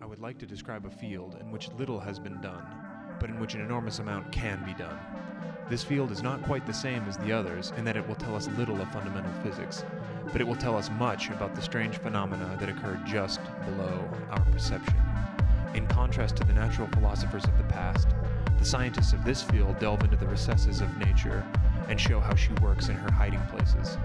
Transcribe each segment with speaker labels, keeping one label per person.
Speaker 1: I would like to describe a field in which little has been done, but in which an enormous amount can be done. This field is not quite the same as the others in that it will tell us little of fundamental physics, but it will tell us much about the strange phenomena that occur just below our perception. In contrast to the natural philosophers of the past, the scientists of this field delve into the recesses of nature and show how she works in her hiding places.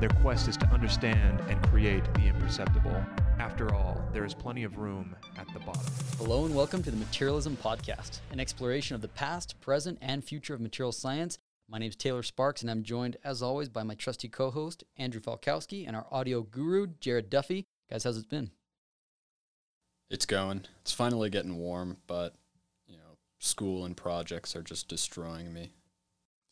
Speaker 1: Their quest is to understand and create the imperceptible. After all, there is plenty of room at the bottom.
Speaker 2: Hello and welcome to the Materialism Podcast, an exploration of the past, present, and future of material science. My name is Taylor Sparks, and I'm joined, as always, by my trusty co host, Andrew Falkowski, and our audio guru, Jared Duffy. Guys, how's it been?
Speaker 3: It's going. It's finally getting warm, but, you know, school and projects are just destroying me.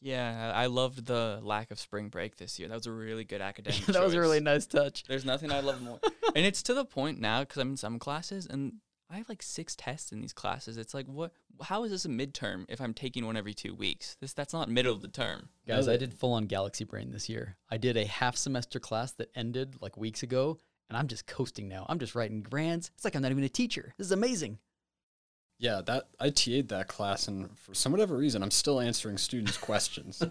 Speaker 4: Yeah, I loved the lack of spring break this year. That was a really good academic.
Speaker 2: that was a really nice touch.
Speaker 4: There's nothing I love more, and it's to the point now because I'm in some classes and I have like six tests in these classes. It's like, what? How is this a midterm if I'm taking one every two weeks? This that's not middle of the term.
Speaker 2: Guys, I did full on Galaxy Brain this year. I did a half semester class that ended like weeks ago, and I'm just coasting now. I'm just writing grants. It's like I'm not even a teacher. This is amazing.
Speaker 3: Yeah, that I TA'd that class, and for some whatever reason, I'm still answering students' questions.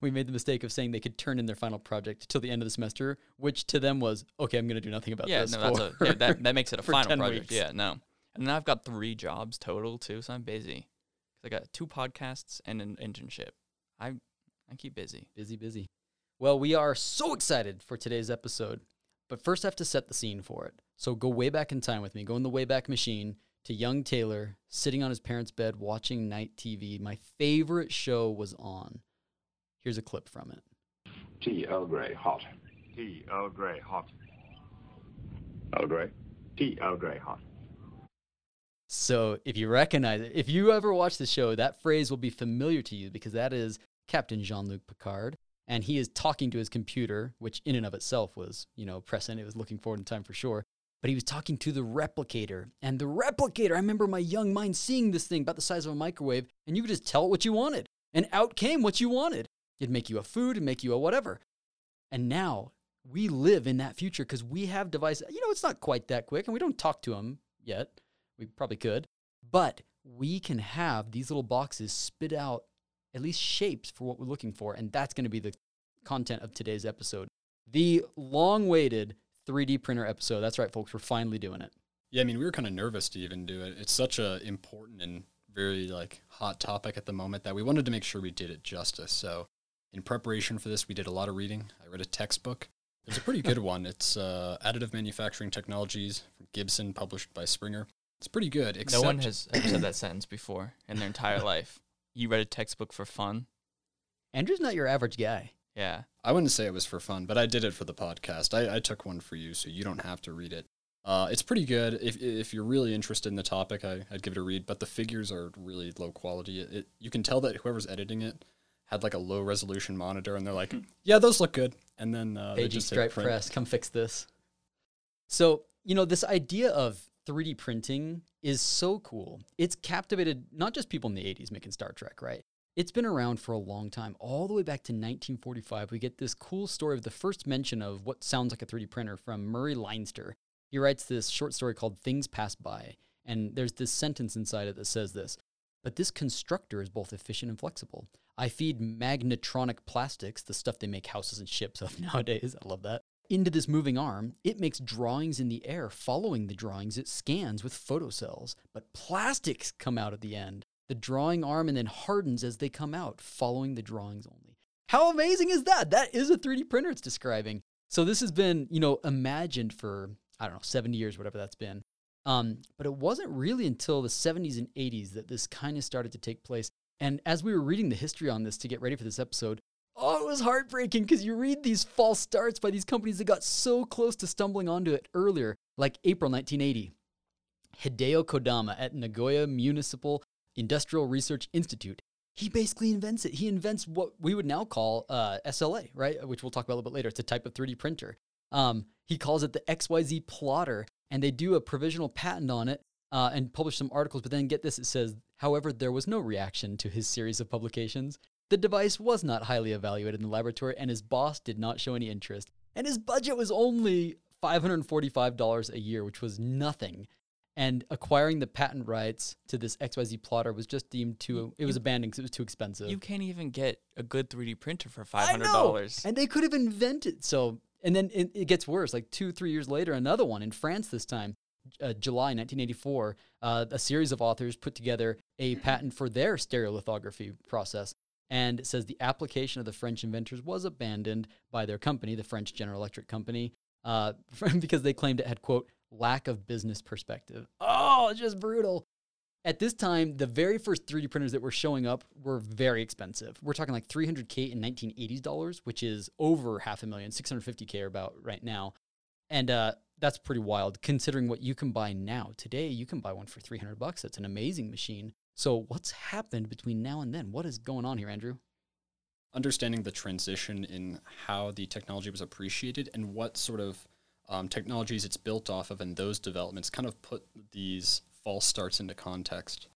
Speaker 2: we made the mistake of saying they could turn in their final project till the end of the semester, which to them was okay. I'm going to do nothing about
Speaker 4: yeah,
Speaker 2: this.
Speaker 4: no, that's a, yeah, that that makes it a final project.
Speaker 2: weeks.
Speaker 4: Yeah, no, and then I've got three jobs total too, so I'm busy. 'Cause I got two podcasts and an internship. I I keep busy.
Speaker 2: Busy, busy. Well, we are so excited for today's episode, but first I have to set the scene for it. So go way back in time with me. Go in the Wayback Machine to young Taylor sitting on his parents' bed watching night TV. My favorite show was on. Here's a clip from it.
Speaker 5: Tea Earl Grey hot.
Speaker 6: Tea Earl Grey hot.
Speaker 5: Earl Grey.
Speaker 6: Tea Earl Grey hot.
Speaker 2: So if you recognize it, if you ever watch the show, that phrase will be familiar to you because that is Captain Jean-Luc Picard. And he is talking to his computer, which in and of itself was, you know, prescient. It was looking forward in time for sure. But he was talking to the replicator. And the replicator, I remember my young mind seeing this thing about the size of a microwave, and you could just tell it what you wanted. And out came what you wanted. It'd make you a food, it'd make you a whatever. And now we live in that future because we have devices. You know, it's not quite that quick, and we don't talk to them yet. We probably could. But we can have these little boxes spit out at least shapes for what we're looking for. And that's going to be the content of today's episode. The long waited 3D printer episode. That's right, folks. We're finally doing it.
Speaker 3: yeah, I mean, we were kind of nervous to even do it. It's such a important and very like hot topic at the moment that we wanted to make sure we did it justice. So, in preparation for this, we did a lot of reading. I read a textbook. It's a pretty good one. It's uh, Additive Manufacturing Technologies from Gibson, published by Springer. It's pretty good. Except,
Speaker 4: no one has ever said that sentence before in their entire life. You read a textbook for fun?
Speaker 2: Andrew's not your average guy.
Speaker 4: Yeah.
Speaker 3: I wouldn't say it was for fun, but I did it for the podcast. I, I took one for you, so you don't have to read it. Uh, it's pretty good. If if you're really interested in the topic, I, I'd give it a read. But the figures are really low quality. It, it you can tell that whoever's editing it had like a low resolution monitor, and they're like, "Yeah, those look good." And then uh, they just
Speaker 2: Stripe. Press, come fix this. So, you know, this idea of 3D printing is so cool. It's captivated not just people in the 80s making Star Trek, right? It's been around for a long time. All the way back to 1945, we get this cool story of the first mention of what sounds like a 3D printer from Murray Leinster. He writes this short story called Things Pass By. And there's this sentence inside it that says this But this constructor is both efficient and flexible. I feed magnetronic plastics, the stuff they make houses and ships of nowadays. I love that. Into this moving arm, it makes drawings in the air. Following the drawings, it scans with photocells. But plastics come out at the end. The drawing arm and then hardens as they come out, following the drawings only. How amazing is that? That is a 3D printer it's describing. So this has been, you know, imagined for, I don't know, 70 years, whatever that's been. Um, but it wasn't really until the 70s and 80s that this kind of started to take place. And as we were reading the history on this to get ready for this episode, oh, it was heartbreaking because you read these false starts by these companies that got so close to stumbling onto it earlier, like April 1980. Hideo Kodama at Nagoya Municipal Industrial Research Institute. He basically invents it. He invents what we would now call uh, SLA, right? Which we'll talk about a little bit later. It's a type of 3D printer. Um, he calls it the XYZ plotter, and they do a provisional patent on it uh, and publish some articles. But then get this it says, however, there was no reaction to his series of publications. The device was not highly evaluated in the laboratory, and his boss did not show any interest. And his budget was only $545 a year, which was nothing. And acquiring the patent rights to this XYZ plotter was just deemed too, it was abandoned because it was too expensive.
Speaker 4: You can't even get a good 3D printer for
Speaker 2: I
Speaker 4: five hundred
Speaker 2: know!
Speaker 4: dollars.
Speaker 2: And they could have invented. So, and then it, it gets worse. Like two, three years later, another one in France this time, uh, July 1984, uh, a series of authors put together a patent for their stereolithography process. And it says the application of the French inventors was abandoned by their company, the French General Electric Company, uh, because they claimed it had, quote, lack of business perspective. Oh, just brutal. At this time, the very first 3D printers that were showing up were very expensive. We're talking like 300K in 1980s dollars, which is over half a million, 650K or about right now. And uh, that's pretty wild considering what you can buy now. Today, you can buy one for 300 bucks. That's an amazing machine. So, what's happened between now and then? What is going on here, Andrew?
Speaker 3: understanding the transition in how the technology was appreciated and what sort of um, technologies it's built off of, and those developments kind of put these false starts into context.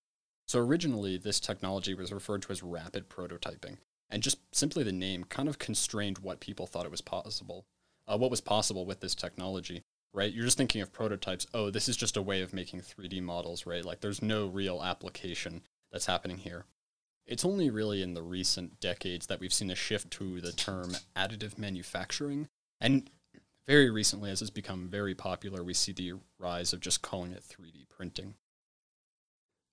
Speaker 3: So originally, this technology was referred to as rapid prototyping, and just simply the name kind of constrained what people thought it was possible, uh, what was possible with this technology. Right, you're just thinking of prototypes. Oh, this is just a way of making 3D models, right? Like there's no real application that's happening here. It's only really in the recent decades that we've seen a shift to the term additive manufacturing. And very recently, as it's become very popular, we see the rise of just calling it 3D printing.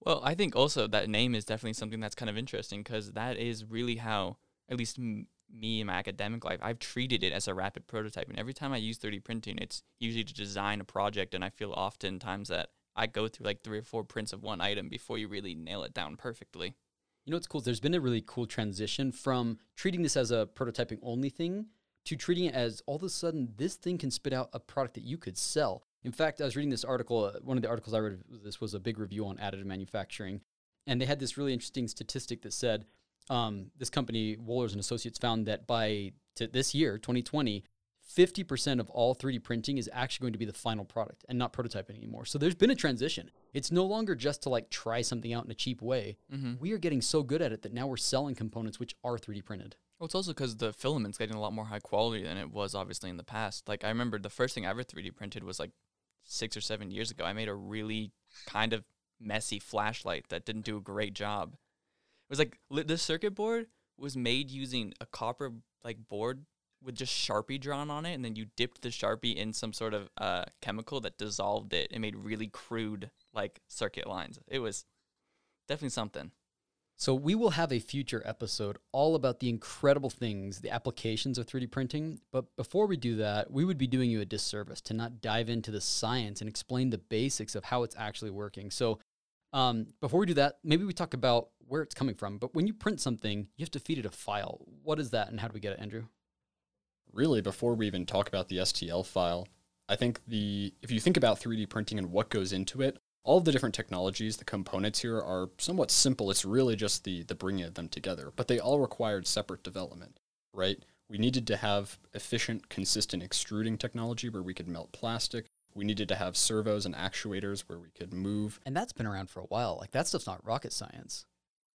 Speaker 4: Well, I think also that name is definitely something that's kind of interesting because that is really how, at least m- me in my academic life, I've treated it as a rapid prototype. And every time I use 3D printing, it's usually to design a project. And I feel oftentimes that I go through like three or four prints of one item before you really nail it down perfectly.
Speaker 2: You know what's cool? There's been a really cool transition from treating this as a prototyping only thing to treating it as all of a sudden this thing can spit out a product that you could sell. In fact, I was reading this article. Uh, one of the articles I read this was a big review on additive manufacturing, and they had this really interesting statistic that said um, this company Wohlers and Associates found that by to this year, 2020, 50% of all 3D printing is actually going to be the final product and not prototyping anymore. So there's been a transition. It's no longer just to like try something out in a cheap way.
Speaker 4: Mm-hmm.
Speaker 2: We are getting so good at it that now we're selling components which are 3D printed.
Speaker 4: Well, it's also because the filament's getting a lot more high quality than it was obviously in the past. Like I remember the first thing I ever 3D printed was like six or seven years ago. I made a really kind of messy flashlight that didn't do a great job. It was like li- the circuit board was made using a copper like board with just Sharpie drawn on it, and then you dipped the Sharpie in some sort of uh, chemical that dissolved it and made really crude like circuit lines. It was definitely something.
Speaker 2: So we will have a future episode all about the incredible things, the applications of 3D printing. But before we do that, we would be doing you a disservice to not dive into the science and explain the basics of how it's actually working. So um, before we do that, maybe we talk about where it's coming from. But when you print something, you have to feed it a file. What is that, and how do we get it, Andrew?
Speaker 3: Really, before we even talk about the STL file, I think the if you think about 3D printing and what goes into it, all the different technologies, the components here are somewhat simple. It's really just the the bringing of them together, but they all required separate development, right? We needed to have efficient, consistent extruding technology where we could melt plastic. We needed to have servos and actuators where we could move.
Speaker 2: And that's been around for a while. Like that stuff's not rocket science.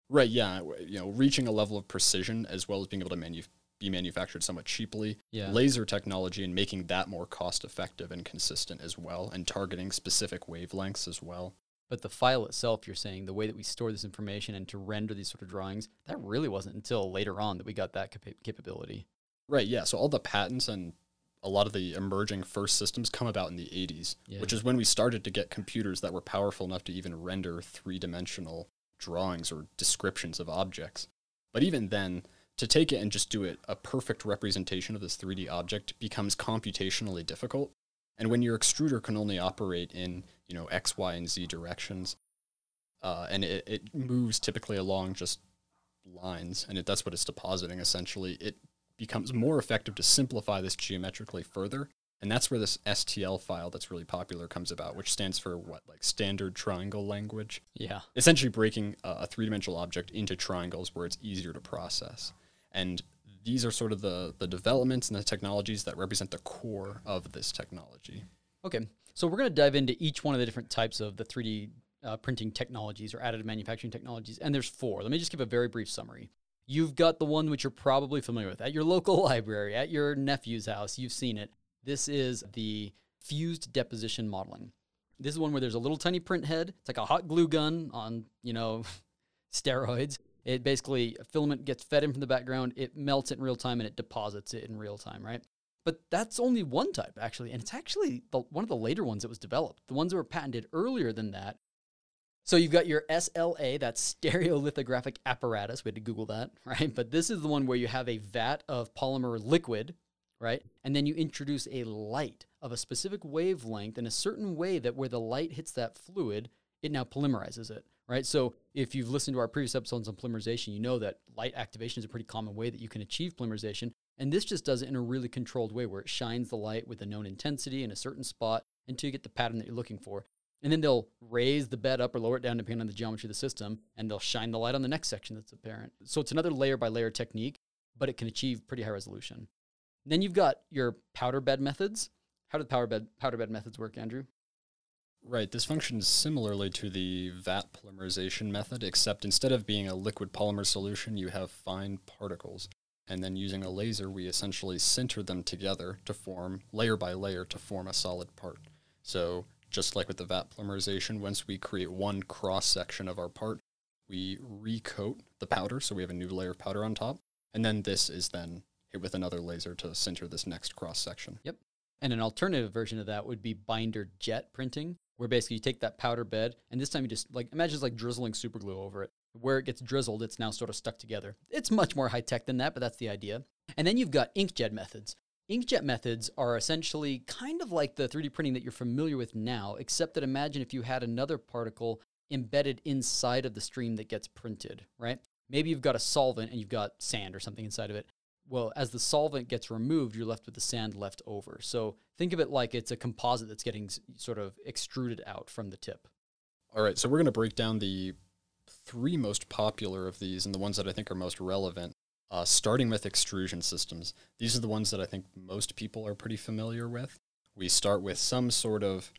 Speaker 3: Right, yeah, you know, reaching a level of precision as well as being able to manu- be manufactured somewhat cheaply.
Speaker 2: Yeah.
Speaker 3: Laser technology and making that more cost effective and consistent as well, and targeting specific wavelengths as well.
Speaker 2: But the file itself, you're saying, the way that we store this information and to render these sort of drawings, that really wasn't until later on that we got that capa- capability.
Speaker 3: Right, yeah. So all the patents and a lot of the emerging first systems come about in the 80s,
Speaker 2: Yeah.
Speaker 3: which is when we started to get computers that were powerful enough to even render three dimensional drawings or descriptions of objects. But even then, to take it and just do it a perfect representation of this 3D object becomes computationally difficult. And when your extruder can only operate in, you know, X, Y, and Z directions, uh, and it, it moves typically along just lines, and it, that's what it's depositing essentially, it becomes more effective to simplify this geometrically further. And that's where this STL file that's really popular comes about, which stands for what, like standard triangle language?
Speaker 2: Yeah.
Speaker 3: Essentially breaking uh, a three dimensional object into triangles where it's easier to process. And these are sort of the, the developments and the technologies that represent the core of this technology.
Speaker 2: Okay. So we're going to dive into each one of the different types of the 3D uh, printing technologies or additive manufacturing technologies. And there's four. Let me just give a very brief summary. You've got the one which you're probably familiar with at your local library, at your nephew's house. You've seen it. This is the fused deposition modeling. This is one where there's a little tiny print head. It's like a hot glue gun on, you know, steroids. It basically, a filament gets fed in from the background, it melts it in real time, and it deposits it in real time, right? But that's only one type, actually. And it's actually the, one of the later ones that was developed. The ones that were patented earlier than that. So you've got your SLA, that's stereolithographic apparatus. We had to Google that, right? But this is the one where you have a vat of polymer liquid, right? And then you introduce a light of a specific wavelength in a certain way that where the light hits that fluid, it now polymerizes it, right? So if you've listened to our previous episodes on polymerization, you know that light activation is a pretty common way that you can achieve polymerization. And this just does it in a really controlled way where it shines the light with a known intensity in a certain spot until you get the pattern that you're looking for. And then they'll raise the bed up or lower it down depending on the geometry of the system, and they'll shine the light on the next section that's apparent. So it's another layer by layer technique, but it can achieve pretty high resolution. Then you've got your powder bed methods. How do the powder bed powder bed methods work, Andrew?
Speaker 3: Right. This functions similarly to the vat polymerization method, except instead of being a liquid polymer solution, you have fine particles. And then using a laser, we essentially sinter them together to form, layer by layer, to form a solid part. So, just like with the vat polymerization, once we create one cross section of our part, we recoat the powder, so we have a new layer of powder on top. And then this is then hit with another laser to sinter this next cross section.
Speaker 2: Yep. And an alternative version of that would be binder jet printing, where basically you take that powder bed and this time you just like imagine it's like drizzling super glue over it. Where it gets drizzled, it's now sort of stuck together. It's much more high tech than that, but that's the idea. And then you've got inkjet methods. Inkjet methods are essentially kind of like the 3D printing that you're familiar with now, except that imagine if you had another particle embedded inside of the stream that gets printed, right? Maybe you've got a solvent and you've got sand or something inside of it. Well, as the solvent gets removed, you're left with the sand left over. So think of it like it's a composite that's getting sort of extruded out from the tip.
Speaker 3: All right, so we're going to break down the three most popular of these and the ones that I think are most relevant, uh, starting with extrusion systems. These are the ones that I think most people are pretty familiar with. We start with some sort of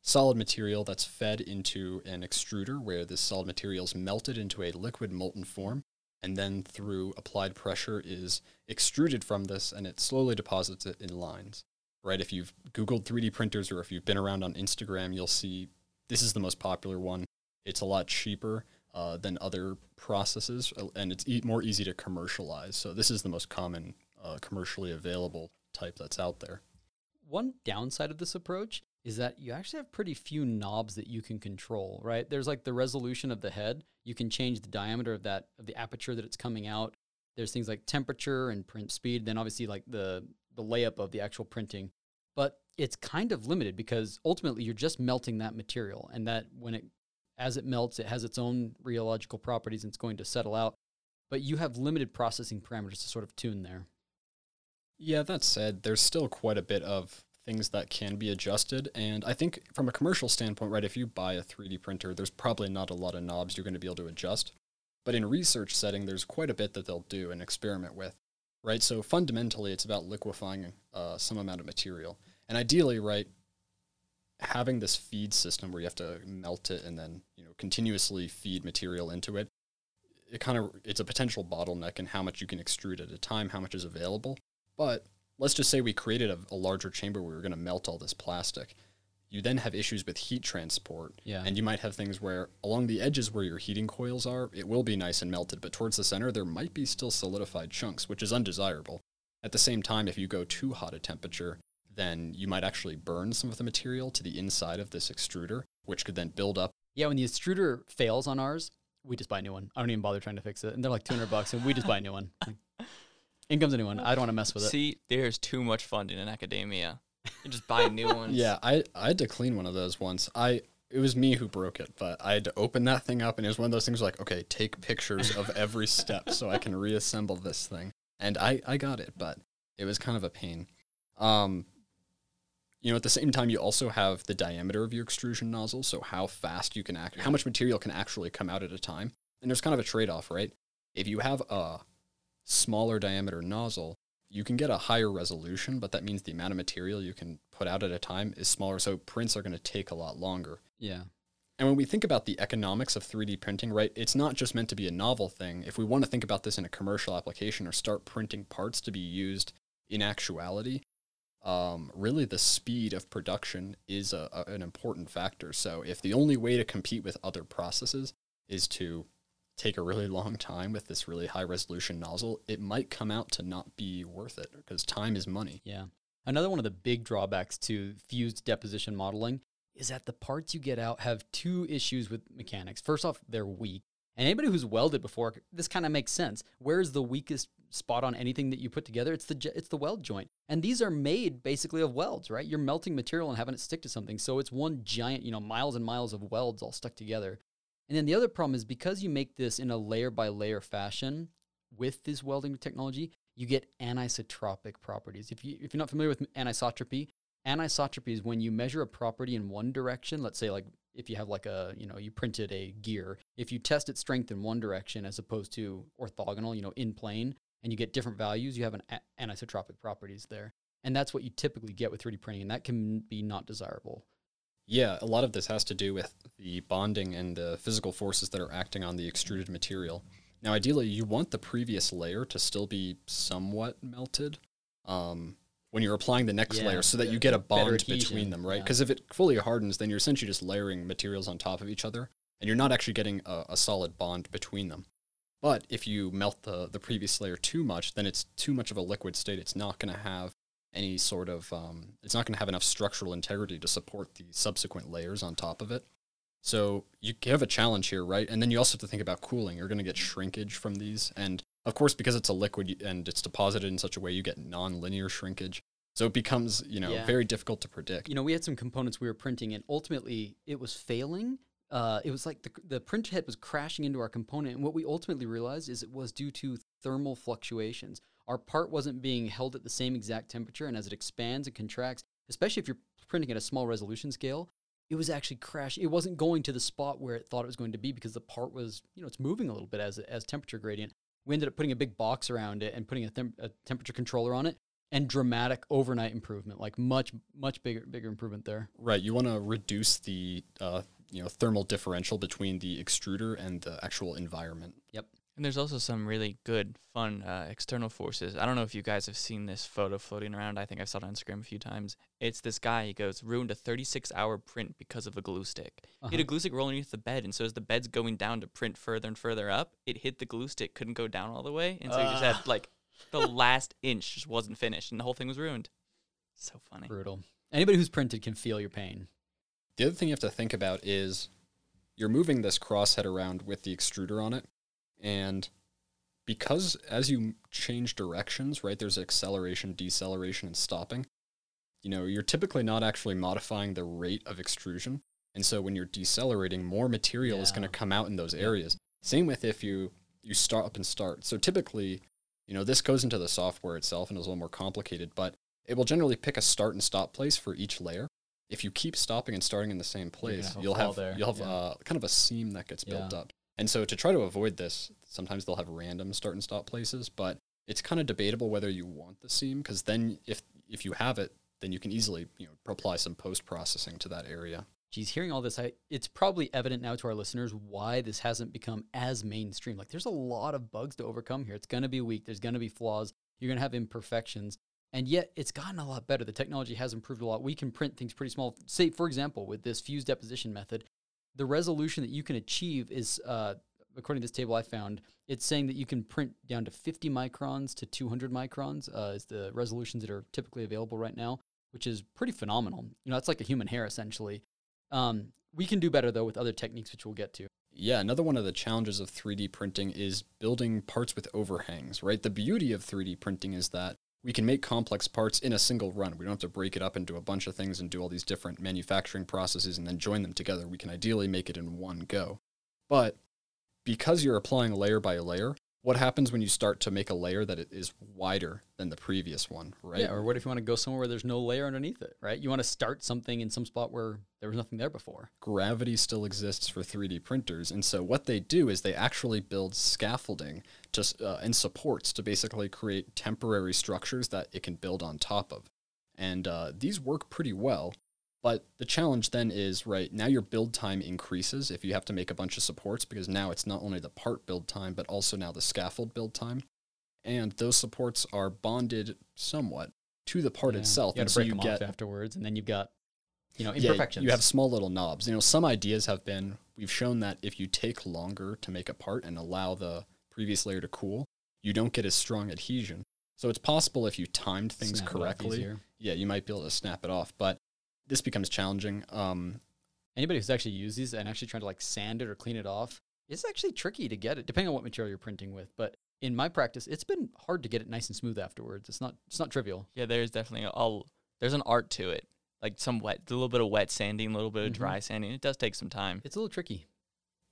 Speaker 3: solid material that's fed into an extruder where this solid material is melted into a liquid molten form and then through applied pressure is extruded from this and it slowly deposits it in lines. Right? If you've Googled 3D printers or if you've been around on Instagram, you'll see this is the most popular one. It's a lot cheaper uh, than other processes uh, and it's e- more easy to commercialize. So this is the most common uh, commercially available type that's out there.
Speaker 2: One downside of this approach is that you actually have pretty few knobs that you can control, right? There's like the resolution of the head. You can change the diameter of that of the aperture that it's coming out. There's things like temperature and print speed, then obviously like the the layup of the actual printing. But it's kind of limited because ultimately you're just melting that material and that when it as it melts, it has its own rheological properties and it's going to settle out. But you have limited processing parameters to sort of tune there.
Speaker 3: Yeah, that said, there's still quite a bit of things that can be adjusted. And I think from a commercial standpoint, right, if you buy a 3D printer, there's probably not a lot of knobs you're going to be able to adjust. But in research setting, there's quite a bit that they'll do and experiment with, right? So fundamentally, it's about liquefying uh, some amount of material. And ideally, right, having this feed system where you have to melt it and then you know continuously feed material into it it kind of it's a potential bottleneck in how much you can extrude at a time how much is available but let's just say we created a, a larger chamber where we were going to melt all this plastic you then have issues with heat transport
Speaker 2: Yeah.
Speaker 3: and you might have things where along the edges where your heating coils are it will be nice and melted but towards the center there might be still solidified chunks which is undesirable at the same time if you go too hot a temperature then you might actually burn some of the material to the inside of this extruder which could then build up
Speaker 2: Yeah, when the extruder fails on ours, we just buy a new one. I don't even bother trying to fix it. And they're like 200 bucks, and we just buy a new one. Like, in comes a new one. I don't want to mess with it.
Speaker 4: See, there's too much funding in academia. You just buy new ones.
Speaker 3: Yeah, I, I had to clean one of those once. I it was me who broke it, but I had to open that thing up, and it was one of those things like, okay, take pictures of every step so I can reassemble this thing. And I I got it, but it was kind of a pain. Um, you know, at the same time, you also have the diameter of your extrusion nozzle, so how fast you can act, how much material can actually come out at a time. And there's kind of a trade-off, right? If you have a smaller diameter nozzle, you can get a higher resolution, but that means the amount of material you can put out at a time is smaller, so prints are going to take a lot longer.
Speaker 2: Yeah.
Speaker 3: And when we think about the economics of 3D printing, right, it's not just meant to be a novel thing. If we want to think about this in a commercial application or start printing parts to be used in actuality, um, really the speed of production is a, a, an important factor. So if the only way to compete with other processes is to take a really long time with this really high resolution nozzle, it might come out to not be worth it because time is money.
Speaker 2: Yeah. Another one of the big drawbacks to fused deposition modeling is that the parts you get out have two issues with mechanics. First off, they're weak. And anybody who's welded before, this kind of makes sense. Where's the weakest spot on anything that you put together? It's the it's the weld joint. And these are made basically of welds, right? You're melting material and having it stick to something. So it's one giant, you know, miles and miles of welds all stuck together. And then the other problem is because you make this in a layer by layer fashion with this welding technology, you get anisotropic properties. If you if you're not familiar with anisotropy, anisotropy is when you measure a property in one direction, let's say like if you have like a, you know, you printed a gear, if you test its strength in one direction as opposed to orthogonal, you know, in plane, and you get different values, you have an a- anisotropic properties there. And that's what you typically get with 3D printing, and that can be not desirable.
Speaker 3: Yeah, a lot of this has to do with the bonding and the physical forces that are acting on the extruded material. Now, ideally, you want the previous layer to still be somewhat melted um, when you're applying the next
Speaker 2: Yeah,
Speaker 3: layer so that you get a bond between them, right?
Speaker 2: yeah.
Speaker 3: Because if it fully hardens, then you're essentially just layering materials on top of each other and you're not actually getting a, a solid bond between them. But if you melt the, the previous layer too much, then it's too much of a liquid state. It's not going to have any sort of, um, it's not going to have enough structural integrity to support the subsequent layers on top of it. So you have a challenge here, right? And then you also have to think about cooling. You're going to get shrinkage from these. And of course, because it's a liquid and it's deposited in such a way, you get non-linear shrinkage. So it becomes, you know,
Speaker 2: Yeah.
Speaker 3: very difficult to predict.
Speaker 2: You know, we had some components we were printing, and ultimately it was failing. Uh, it was like the, the print head was crashing into our component. And what we ultimately realized is it was due to thermal fluctuations. Our part wasn't being held at the same exact temperature. And as it expands and contracts, especially if you're printing at a small resolution scale, it was actually crashing. It wasn't going to the spot where it thought it was going to be because the part was, you know, it's moving a little bit as, as temperature gradient. We ended up putting a big box around it and putting a, them- a temperature controller on it and dramatic overnight improvement, like much, much bigger, bigger improvement there.
Speaker 3: Right. You want to reduce the, uh, you know, thermal differential between the extruder and the actual environment.
Speaker 4: And there's also some really good, fun uh, external forces. I don't know if you guys have seen this photo floating around. I think I've saw it on Instagram a few times. It's this guy. He goes ruined a 36 hour print because of a glue stick. He had a
Speaker 2: Uh-huh.
Speaker 4: glue stick rolling underneath the bed, and so as the bed's going down to print further and further up, it hit the glue stick, couldn't go down all the way, and so he just had like the last inch just wasn't finished, and the whole thing was ruined. So funny.
Speaker 2: Brutal. Anybody who's printed can feel your pain.
Speaker 3: The other thing you have to think about is you're moving this crosshead around with the extruder on it. And because as you change directions, right, there's acceleration, deceleration, and stopping. You know, you're typically not actually modifying the rate of extrusion. And so when you're decelerating, more material is going to come out in those areas. Same with if you you stop and start. So typically, you know, this goes into the software itself and is a little more complicated, but it will generally pick a start and stop place for each layer. If you keep stopping and starting in the same place,
Speaker 2: have
Speaker 3: you'll have you'll have
Speaker 2: yeah.
Speaker 3: uh, kind of a seam that gets built up. And so to try to avoid this, sometimes they'll have random start and stop places, but it's kind of debatable whether you want the seam because then if if you have it, then you can easily you know apply some post processing to that area.
Speaker 2: Geez, hearing all this, I, it's probably evident now to our listeners why this hasn't become as mainstream. Like, there's a lot of bugs to overcome here. It's going to be weak. There's going to be flaws. You're going to have imperfections. And yet, it's gotten a lot better. The technology has improved a lot. We can print things pretty small. Say, for example, with this fused deposition method, the resolution that you can achieve is, uh, according to this table I found, it's saying that you can print down to 50 microns to 200 microns uh, is the resolutions that are typically available right now, which is pretty phenomenal. You know, it's like a human hair essentially. Um, we can do better though with other techniques, which we'll get to.
Speaker 3: Yeah, another one of the challenges of 3D printing is building parts with overhangs, right? The beauty of 3D printing is that we can make complex parts in a single run. We don't have to break it up into a bunch of things and do all these different manufacturing processes and then join them together. We can ideally make it in one go. But because you're applying layer by layer, what happens when you start to make a layer that is wider than the previous one, right?
Speaker 2: Yeah. Or what if you want to go somewhere where there's no layer underneath it, right? You want to start something in some spot where there was nothing there before.
Speaker 3: gravity still exists for 3D printers. And so what they do is they actually build scaffolding just uh, and supports to basically create temporary structures that it can build on top of. And uh, these work pretty well. But the challenge then is right now your build time increases if you have to make a bunch of supports because now it's not only the part build time but also now the scaffold build time. And those supports are bonded somewhat. to the part
Speaker 2: Yeah.
Speaker 3: itself,
Speaker 2: You
Speaker 3: and
Speaker 2: to
Speaker 3: so
Speaker 2: break
Speaker 3: you
Speaker 2: them
Speaker 3: get
Speaker 2: off afterwards, and then you've got you know
Speaker 3: yeah,
Speaker 2: imperfections.
Speaker 3: you have small little knobs. You know, some ideas have been we've shown that if you take longer to make a part and allow the previous layer to cool, you don't get as strong adhesion. So it's possible if you timed things
Speaker 2: Snap
Speaker 3: correctly, yeah, you might be able to snap it off. But this becomes challenging. Um,
Speaker 2: Anybody who's actually used these and actually trying to like sand it or clean it off, it's actually tricky to get it, depending on what material you're printing with. But in my practice, it's been hard to get it nice and smooth afterwards. It's not it's not trivial.
Speaker 4: Yeah, there's definitely a, I'll, there's an art to it. Like some wet, a little bit of wet sanding, a little bit of
Speaker 2: Mhm.
Speaker 4: dry sanding. It does take some time.
Speaker 2: It's a little tricky.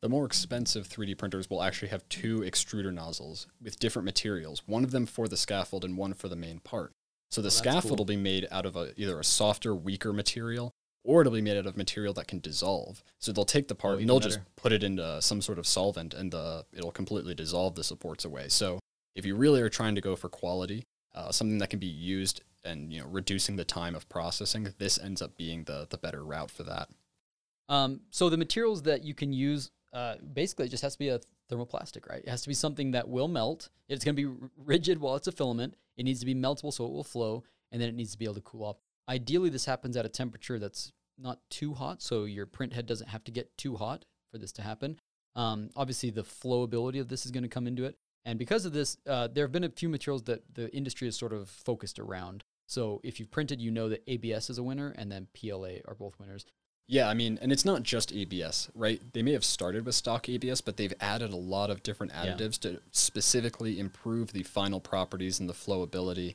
Speaker 3: The more expensive 3D printers will actually have two extruder nozzles with different materials, one of them for the scaffold and one for the main part. So the
Speaker 2: Oh,
Speaker 3: scaffold
Speaker 2: cool.
Speaker 3: will be made out of a, either a softer, weaker material, or it'll be made out of material that can dissolve. So they'll take the part
Speaker 2: Oh,
Speaker 3: and they'll
Speaker 2: even
Speaker 3: just put it into some sort of solvent, and the, it'll completely dissolve the supports away. So if you really are trying to go for quality, uh, something that can be used and you know reducing the time of processing, this ends up being the the better route for that.
Speaker 2: Um, so the materials that you can use, uh, basically, it just has to be a thermoplastic, right? It has to be something that will melt. It's going to be rigid while it's a filament. It needs to be meltable so it will flow, and then it needs to be able to cool off. Ideally, this happens at a temperature that's not too hot, so your print head doesn't have to get too hot for this to happen. Um, obviously, the flowability of this is going to come into it, and because of this, uh, there have been a few materials that the industry is sort of focused around. So if you've printed, you know that ABS is a winner, and then PLA are both winners.
Speaker 3: Yeah, I mean, and it's not just ABS, right? They may have started with stock ABS, but they've added a lot of different
Speaker 2: Yeah.
Speaker 3: additives to specifically improve the final properties and the flowability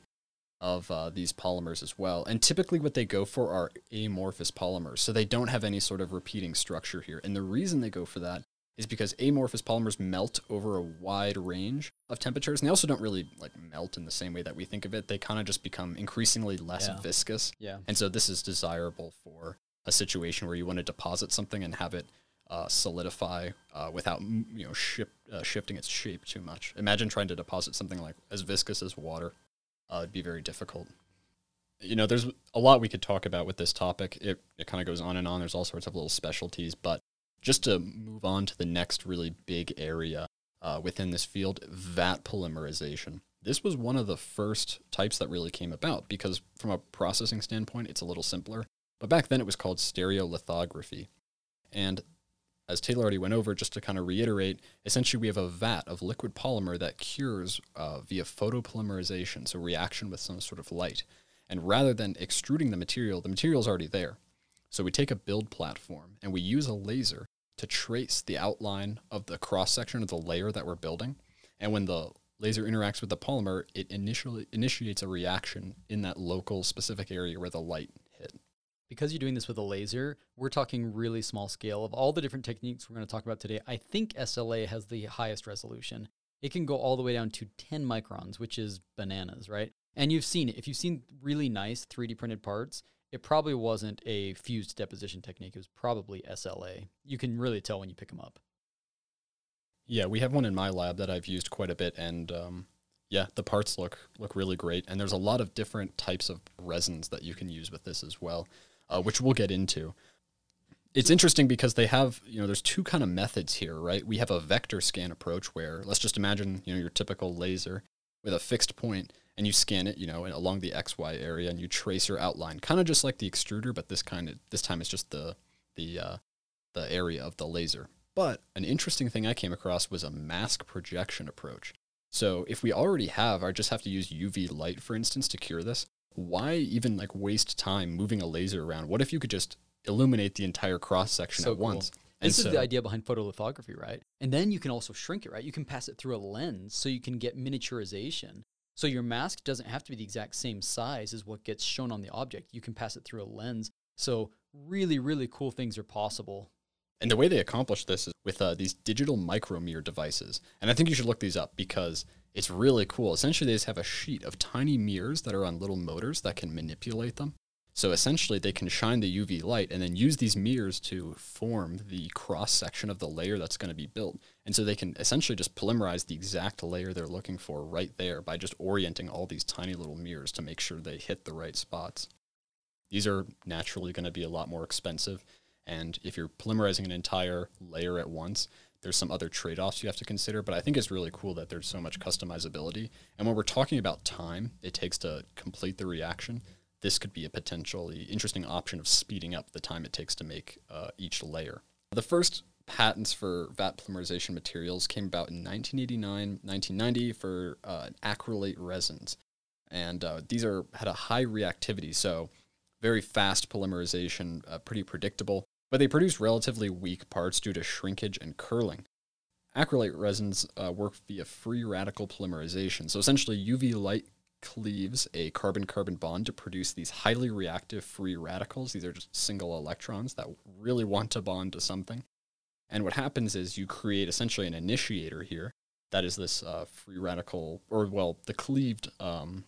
Speaker 3: of uh, these polymers as well. And typically, what they go for are amorphous polymers, so they don't have any sort of repeating structure here. And the reason they go for that is because amorphous polymers melt over a wide range of temperatures, and they also don't really like melt in the same way that we think of it. They kind of just become increasingly less
Speaker 2: Yeah.
Speaker 3: viscous.
Speaker 2: Yeah.
Speaker 3: And so this is desirable for a situation where you want to deposit something and have it uh, solidify uh, without you know ship, uh, shifting its shape too much. Imagine trying to deposit something like as viscous as water. Uh, it'd be very difficult. You know, there's a lot we could talk about with this topic. It it kind of goes on and on. There's all sorts of little specialties, but just to move on to the next really big area uh, within this field, vat polymerization. This was one of the first types that really came about because, from a processing standpoint, it's a little simpler. But back then it was called stereolithography. And as Taylor already went over, just to kind of reiterate, essentially we have a vat of liquid polymer that cures uh, via photopolymerization, so reaction with some sort of light. And rather than extruding the material, the material is already there. So we take a build platform and we use a laser to trace the outline of the cross section of the layer that we're building. And when the laser interacts with the polymer, it initially initiates a reaction in that local specific area where the light.
Speaker 2: Because you're doing this with a laser, we're talking really small scale. Of all the different techniques we're going to talk about today, I think SLA has the highest resolution. It can go all the way down to 10 microns, which is bananas, right? And you've seen it. If you've seen really nice 3D printed parts, it probably wasn't a fused deposition technique. It was probably SLA. You can really tell when you pick them up.
Speaker 3: Yeah, we have one in my lab that I've used quite a bit, and um, yeah, the parts look look really great. And there's a lot of different types of resins that you can use with this as well, uh, which we'll get into. It's interesting because they have, you know, there's two kind of methods here, right? We have a vector scan approach where let's just imagine, you know, your typical laser with a fixed point, and you scan it, you know, along the XY area, and you trace your outline, kind of just like the extruder, but this kind of this time it's just the the uh, the area of the laser. But an interesting thing I came across was a mask projection approach. So if we already have, I just have to use UV light, for instance, to cure this. Why even like waste time moving a laser around? What if you could just illuminate the entire cross section
Speaker 2: So
Speaker 3: at
Speaker 2: cool.
Speaker 3: once?
Speaker 2: This
Speaker 3: And
Speaker 2: is
Speaker 3: so-
Speaker 2: the idea behind photolithography, right? And then you can also shrink it, right? You can pass it through a lens so you can get miniaturization. So your mask doesn't have to be the exact same size as what gets shown on the object. You can pass it through a lens. So really, really cool things are possible.
Speaker 3: And the way they accomplish this is with uh, these digital micromirror devices. And I think you should look these up because it's really cool. Essentially, they just have a sheet of tiny mirrors that are on little motors that can manipulate them. So essentially, they can shine the UV light and then use these mirrors to form the cross section of the layer that's going to be built. And so they can essentially just polymerize the exact layer they're looking for right there by just orienting all these tiny little mirrors to make sure they hit the right spots. These are naturally going to be a lot more expensive. And if you're polymerizing an entire layer at once, there's some other trade-offs you have to consider, but I think it's really cool that there's so much customizability. And when we're talking about time it takes to complete the reaction, this could be a potentially interesting option of speeding up the time it takes to make uh, each layer. The first patents for vat polymerization materials came about in 1989, 1990 for uh, acrylate resins, and uh, these are had a high reactivity, so very fast polymerization, uh, pretty predictable, but they produce relatively weak parts due to shrinkage and curling. Acrylate resins uh, work via free radical polymerization, so essentially UV light cleaves a carbon carbon bond to produce these highly reactive free radicals. These are just single electrons that really want to bond to something. And what happens is you create essentially an initiator here that is this uh, free radical, or well, the cleaved um,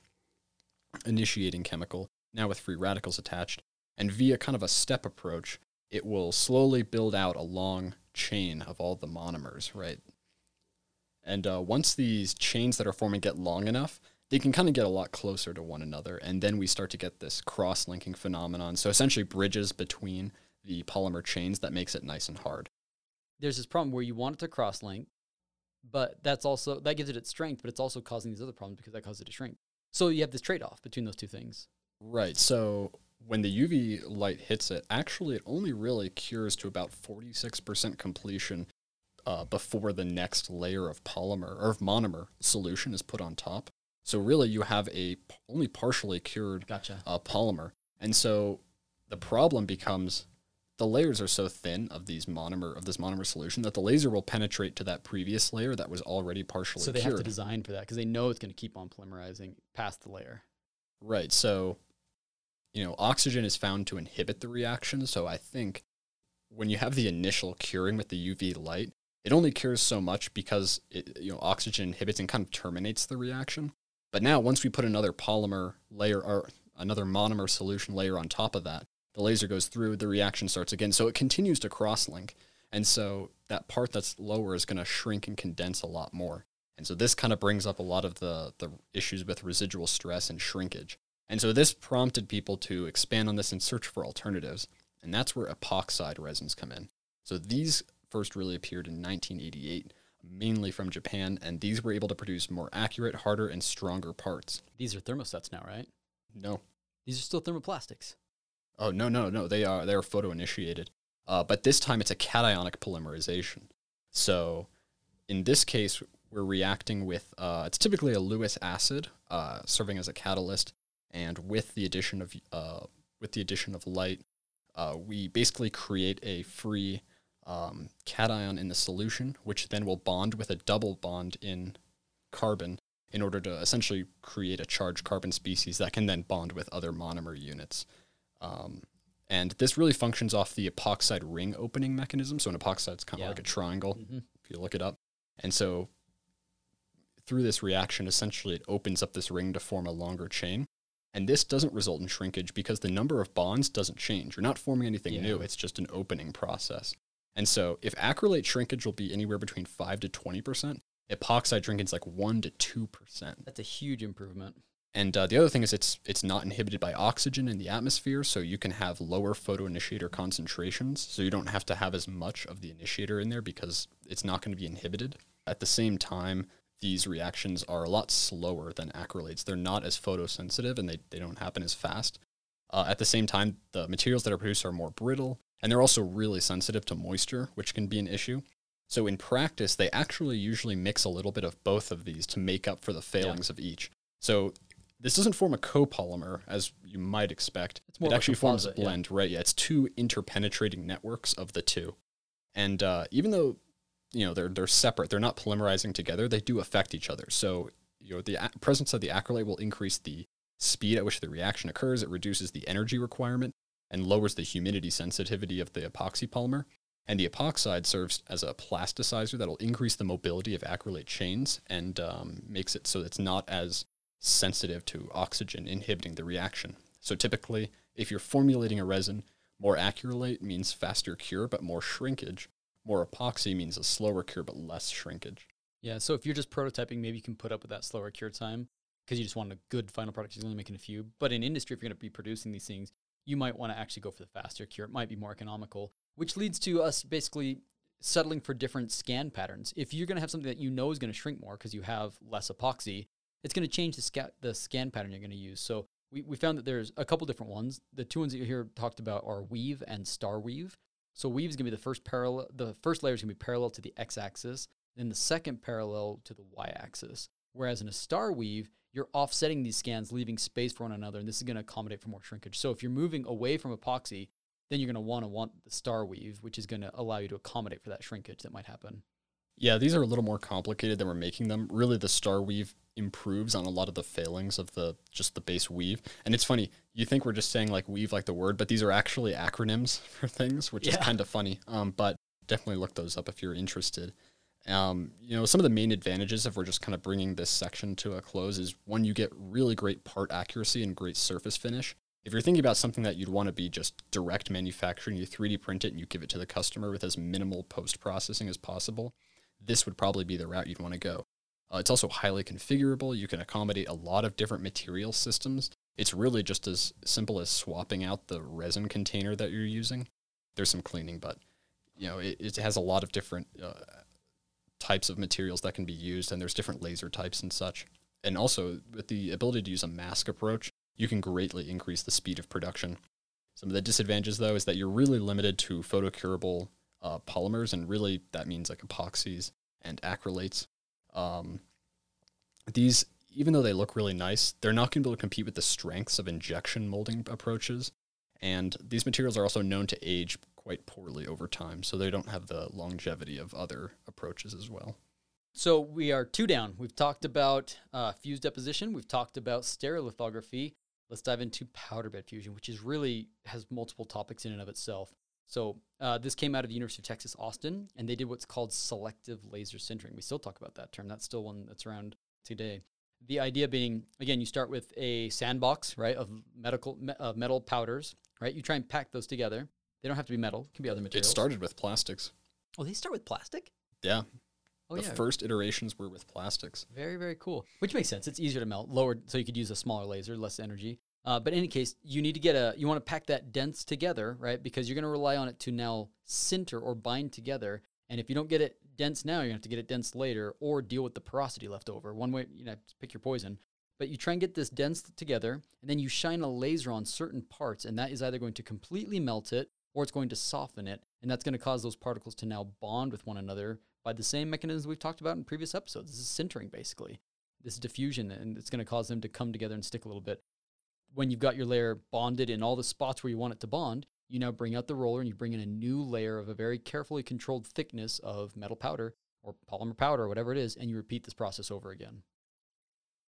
Speaker 3: initiating chemical, now with free radicals attached. And via kind of a step approach, it will slowly build out a long chain of all the monomers, right? And uh, once these chains that are forming get long enough, they can kind of get a lot closer to one another. And then we start to get this cross linking phenomenon. So essentially, bridges between the polymer chains that makes it nice and hard.
Speaker 2: There's this problem where you want it to cross link, but that's also that gives it its strength, but it's also causing these other problems because that causes it to shrink. So you have this trade off between those two things.
Speaker 3: Right. So when the UV light hits it, actually, it only really cures to about 46% completion uh, before the next layer of polymer or of monomer solution is put on top. So really, you have a p- only partially cured
Speaker 2: Gotcha.
Speaker 3: uh, polymer, and so the problem becomes the layers are so thin of these monomer of this monomer solution that the laser will penetrate to that previous layer that was already partially
Speaker 2: So they
Speaker 3: cured.
Speaker 2: have to design for that because they know it's going to keep on polymerizing past the layer.
Speaker 3: Right. So, you know, oxygen is found to inhibit the reaction. So I think when you have the initial curing with the UV light, it only cures so much because it, you know oxygen inhibits and kind of terminates the reaction. But now once we put another polymer layer or another monomer solution layer on top of that, the laser goes through, the reaction starts again. So it continues to cross-link. And so that part that's lower is going to shrink and condense a lot more. And so this kind of brings up a lot of the, the issues with residual stress and shrinkage. And so this prompted people to expand on this and search for alternatives. And that's where epoxide resins come in. So these first really appeared in 1988, mainly from Japan, and these were able to produce more accurate, harder, and stronger parts.
Speaker 2: These are thermosets now, right?
Speaker 3: No.
Speaker 2: These are still thermoplastics.
Speaker 3: Oh no no no! They are they are photo initiated, uh, but this time it's a cationic polymerization. So, in this case, we're reacting with uh, it's typically a Lewis acid uh, serving as a catalyst, and with the addition of uh, with the addition of light, uh, we basically create a free um, cation in the solution, which then will bond with a double bond in carbon in order to essentially create a charged carbon species that can then bond with other monomer units. Um, and this really functions off the epoxide ring opening mechanism. So an epoxide is kind of
Speaker 2: Yeah.
Speaker 3: like a triangle,
Speaker 2: Mm-hmm.
Speaker 3: if you look it up. And so through this reaction, essentially it opens up this ring to form a longer chain. And this doesn't result in shrinkage because the number of bonds doesn't change. You're not forming anything new. It's just an opening process. And so if acrylate shrinkage will be anywhere between 5 to 20%, epoxide shrinkage is like 1 to 2%.
Speaker 2: That's a huge improvement.
Speaker 3: And uh, the other thing is it's it's not inhibited by oxygen in the atmosphere, so you can have lower photoinitiator concentrations. So you don't have to have as much of the initiator in there because it's not going to be inhibited. At the same time, these reactions are a lot slower than acrylates. They're not as photosensitive and they, they don't happen as fast. Uh, at the same time, the materials that are produced are more brittle and they're also really sensitive to moisture, which can be an issue. So in practice, they actually usually mix a little bit of both of these to make up for the failings of each. So this doesn't form a copolymer as you might expect. It
Speaker 2: of a
Speaker 3: actually forms a
Speaker 2: composite, yeah.
Speaker 3: blend, right? Yeah, it's two interpenetrating networks of the two. And uh, even though you know they're they're separate, they're not polymerizing together. They do affect each other. So you know the a- presence of the acrylate will increase the speed at which the reaction occurs. It reduces the energy requirement and lowers the humidity sensitivity of the epoxy polymer. And the epoxide serves as a plasticizer that will increase the mobility of acrylate chains and um, makes it so it's not as sensitive to oxygen inhibiting the reaction. So typically, if you're formulating a resin, more acrylate means faster cure but more shrinkage. More epoxy means a slower cure but less shrinkage.
Speaker 2: Yeah. So if you're just prototyping, maybe you can put up with that slower cure time because you just want a good final product. You're only making a few. But in industry, if you're going to be producing these things, you might want to actually go for the faster cure. It might be more economical, which leads to us basically settling for different scan patterns. If you're going to have something that you know is going to shrink more because you have less epoxy, it's going to change the, sca- the scan pattern you're going to use. So we, we found that there's a couple different ones. The two ones that you hear talked about are weave and star weave. So weave is going to be the first parallel. The first layer is going to be parallel to the x-axis, then the second parallel to the y-axis. Whereas in a star weave, you're offsetting these scans, leaving space for one another, and this is going to accommodate for more shrinkage. So if you're moving away from epoxy, then you're going to want to want the star weave, which is going to allow you to accommodate for that shrinkage that might happen.
Speaker 3: Yeah, these are a little more complicated than we're making them. Really, the star weave improves on a lot of the failings of the just the base weave. And it's funny, you think we're just saying like weave like the word, but these are actually acronyms for things, which is kind of funny. Um, but definitely look those up if you're interested. Um, you know, some of the main advantages if we're just kind of bringing this section to a close is one, you get really great part accuracy and great surface finish. If you're thinking about something that you'd want to be just direct manufacturing, you 3D print it and you give it to the customer with as minimal post processing as possible, this would probably be the route you'd want to go. Uh, it's also highly configurable. You can accommodate a lot of different material systems. It's really just as simple as swapping out the resin container that you're using. There's some cleaning, but you know it, it has a lot of different uh, types of materials that can be used, and there's different laser types and such. And also with the ability to use a mask approach, you can greatly increase the speed of production. Some of the disadvantages, though, is that you're really limited to photocurable uh, polymers, and really that means like epoxies and acrylates. Um, these, even though they look really nice, they're not going to be able to compete with the strengths of injection molding approaches. And these materials are also known to age quite poorly over time, so they don't have the longevity of other approaches as well.
Speaker 2: So we are two down. We've talked about uh, fuse deposition. We've talked about stereolithography. Let's dive into powder bed fusion, which is really has multiple topics in and of itself. So uh, this came out of the University of Texas Austin, and they did what's called selective laser sintering. We still talk about that term. That's still one that's around today. The idea being, again, you start with a sandbox, right, of medical me- uh, metal powders, right? You try and pack those together. They don't have to be metal; it can be other materials.
Speaker 3: It started with plastics.
Speaker 2: Oh, they start with plastic.
Speaker 3: Yeah.
Speaker 2: Oh
Speaker 3: the
Speaker 2: yeah,
Speaker 3: first iterations were with plastics.
Speaker 2: Very, very cool. Which makes sense. It's easier to melt, lower, so you could use a smaller laser, less energy. Uh, but in any case, you need to get a, you want to pack that dense together, right? Because you're going to rely on it to now sinter or bind together. And if you don't get it dense now, you're going to have to get it dense later or deal with the porosity left over. One way, you know, pick your poison. But you try and get this dense together, and then you shine a laser on certain parts, and that is either going to completely melt it or it's going to soften it. And that's going to cause those particles to now bond with one another by the same mechanisms we've talked about in previous episodes. This is sintering, basically. This is diffusion, and it's going to cause them to come together and stick a little bit. When you've got your layer bonded in all the spots where you want it to bond, you now bring out the roller and you bring in a new layer of a very carefully controlled thickness of metal powder or polymer powder or whatever it is, and you repeat this process over again.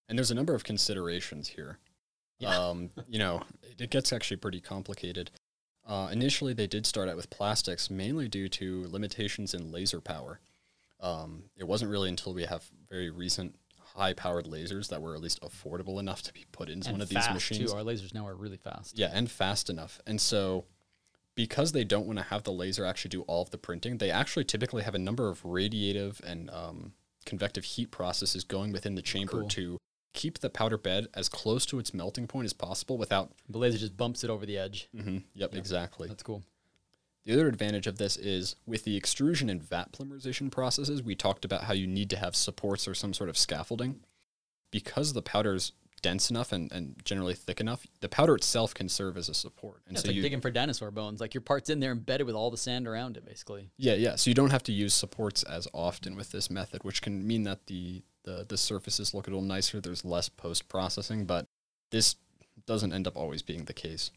Speaker 3: And there's a number of considerations here.
Speaker 2: Yeah.
Speaker 3: Um, you know, it, gets actually pretty complicated. Uh, initially, they did start out with plastics, mainly due to limitations in laser power. Um, it wasn't really until we have very recent high-powered lasers that were at least affordable enough to be put into
Speaker 2: and
Speaker 3: one of these machines.
Speaker 2: Too. Our lasers now are really fast.
Speaker 3: Yeah, and fast enough. And so, because they don't want to have the laser actually do all of the printing, they actually typically have a number of radiative and um, convective heat processes going within the chamber
Speaker 2: Cool.
Speaker 3: to keep the powder bed as close to its melting point as possible without.
Speaker 2: The laser just bumps it over the edge.
Speaker 3: Mm-hmm. yep,
Speaker 2: Yeah.
Speaker 3: exactly.
Speaker 2: That's cool.
Speaker 3: The other advantage of this is with the extrusion and vat polymerization processes, we talked about how you need to have supports or some sort of scaffolding. Because the powder is dense enough and, and generally thick enough, the powder itself can serve as a support. And
Speaker 2: Yeah, it's
Speaker 3: so
Speaker 2: like
Speaker 3: you,
Speaker 2: digging for dinosaur bones. Like your part's in there embedded with all the sand around it, basically.
Speaker 3: Yeah, yeah. So you don't have to use supports as often with this method, which can mean that the the, the surfaces look a little nicer. There's less post processing, but this doesn't end up always being the case.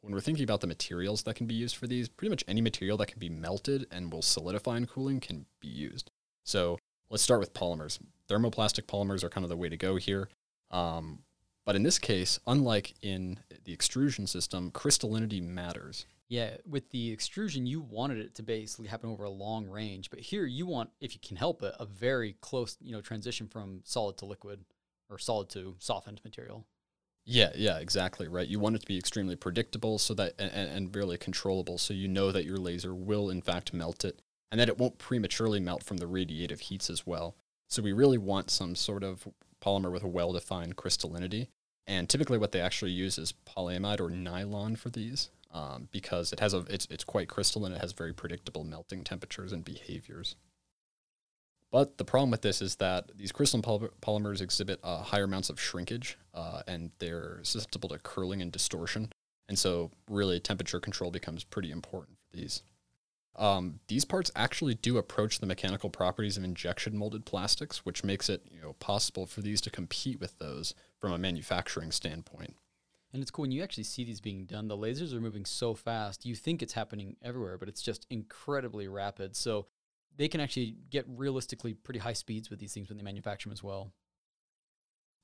Speaker 3: When we're thinking about the materials that can be used for these, pretty much any material that can be melted and will solidify in cooling can be used. So let's start with polymers. Thermoplastic polymers are kind of the way to go here. Um, but in this case, unlike in the extrusion system, crystallinity matters.
Speaker 2: Yeah, with the extrusion, you wanted it to basically happen over a long range, but here you want, if you can help it, a very close, you know, transition from solid to liquid or solid to softened material.
Speaker 3: Yeah, yeah, exactly right. You want it to be extremely predictable so that and, and really controllable so you know that your laser will in fact melt it and that it won't prematurely melt from the radiative heats as well. So we really want some sort of polymer with a well-defined crystallinity. And typically what they actually use is polyamide or nylon for these. um, because it has a it's it's quite crystalline. It has very predictable melting temperatures and behaviors. But the problem with this is that these crystalline poly- polymers exhibit uh, higher amounts of shrinkage, uh, and they're susceptible to curling and distortion. And so, really, temperature control becomes pretty important for these. Um, these parts actually do approach the mechanical properties of injection molded plastics, which makes it you know possible for these to compete with those from a manufacturing standpoint.
Speaker 2: And it's cool when you actually see these being done. The lasers are moving so fast. You think it's happening everywhere, but it's just incredibly rapid. So they can actually get realistically pretty high speeds with these things when they manufacture them as well.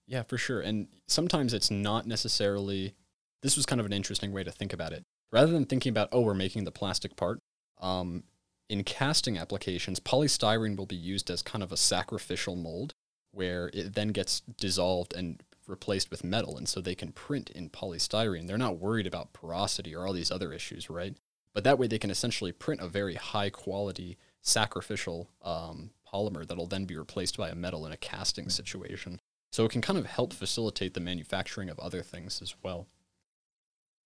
Speaker 3: Yeah, for sure. And sometimes it's not necessarily, this was kind of an interesting way to think about it. Rather than thinking about, oh, we're making the plastic part, um, in casting applications, polystyrene will be used as kind of a sacrificial mold where it then gets dissolved and replaced with metal. And so they can print in polystyrene. They're not worried about porosity or all these other issues, right? But that way they can essentially print a very high quality sacrificial um, polymer that'll then be replaced by a metal in a casting situation. So it can kind of help facilitate the manufacturing of other things as well.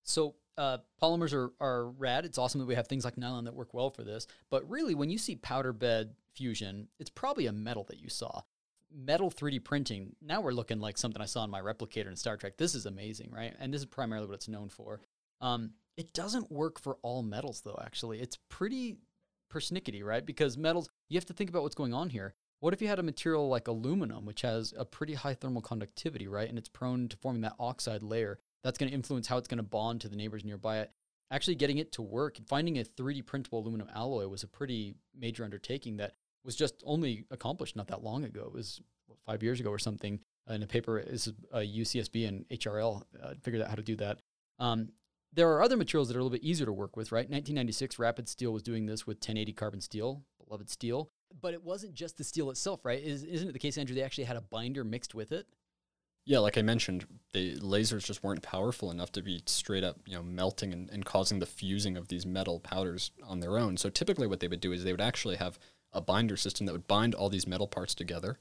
Speaker 2: So uh, polymers are, are rad. It's awesome that we have things like nylon that work well for this. But really, when you see powder bed fusion, it's probably a metal that you saw. Metal 3D printing, now we're looking like something I saw in my replicator in Star Trek. This is amazing, right? And this is primarily what it's known for. Um, it doesn't work for all metals, though, actually. It's pretty persnickety, right? Because metals, you have to think about what's going on here. What if you had a material like aluminum, which has a pretty high thermal conductivity, right? And it's prone to forming that oxide layer. That's going to influence how it's going to bond to the neighbors nearby it. Actually, getting it to work, finding a 3D printable aluminum alloy was a pretty major undertaking that was just only accomplished not that long ago. It was what, five years ago or something. In a paper, is a UCSB and HRL uh, figured out how to do that. Um, there are other materials that are a little bit easier to work with, right? 1996, Rapid Steel was doing this with 1080 carbon steel, beloved steel. But it wasn't just the steel itself, right? Is, isn't it the case, Andrew? They actually had a binder mixed with it.
Speaker 3: Yeah, like I mentioned, the lasers just weren't powerful enough to be straight up, you know, melting and, and causing the fusing of these metal powders on their own. So typically what they would do is they would actually have a binder system that would bind all these metal parts together.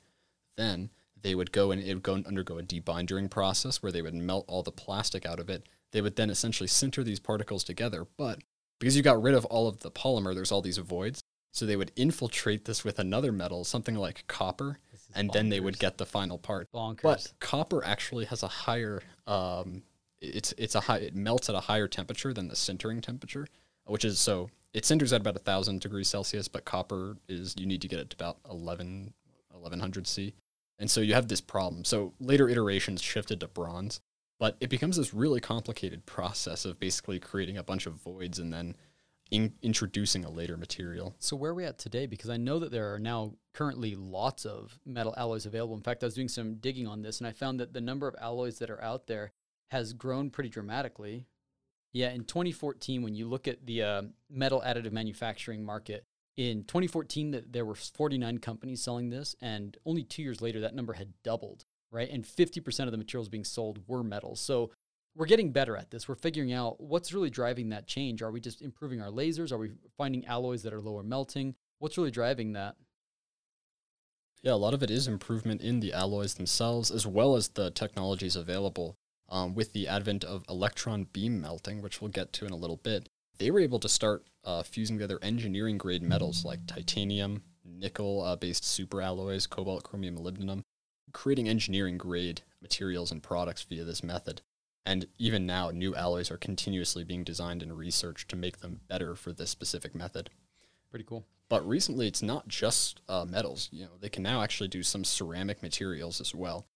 Speaker 3: Then they would go and it would go and undergo a debindering process where they would melt all the plastic out of it. They would then essentially sinter these particles together. But because you got rid of all of the polymer, there's all these voids. So they would infiltrate this with another metal, something like copper, and then they would get the final part.
Speaker 2: Bonkers.
Speaker 3: But copper actually has a higher, um, it's it's a high, it melts at a higher temperature than the sintering temperature, which is so it sinters at about a thousand degrees Celsius, but copper is you need to get it to about 11, 1100 C, and so you have this problem. So later iterations shifted to bronze, but it becomes this really complicated process of basically creating a bunch of voids and then in, introducing a later material.
Speaker 2: So where are we at today? Because I know that there are now currently lots of metal alloys available. In fact, I was doing some digging on this, and I found that the number of alloys that are out there has grown pretty dramatically. Yeah, in 2014, when you look at the uh, metal additive manufacturing market, in 2014 th- there were 49 companies selling this, and only two years later that number had doubled, right? And 50% of the materials being sold were metals. So we're getting better at this. We're figuring out what's really driving that change. Are we just improving our lasers? Are we finding alloys that are lower melting? What's really driving that?
Speaker 3: Yeah, a lot of it is improvement in the alloys themselves, as well as the technologies available. Um, with the advent of electron beam melting, which we'll get to in a little bit, they were able to start uh, fusing together engineering grade metals like titanium, nickel uh, based superalloys, cobalt, chromium, molybdenum, creating engineering grade materials and products via this method. And even now, new alloys are continuously being designed and researched to make them better for this specific method.
Speaker 2: Pretty cool.
Speaker 3: But recently, it's not just uh, metals. You know, they can now actually do some ceramic materials as well,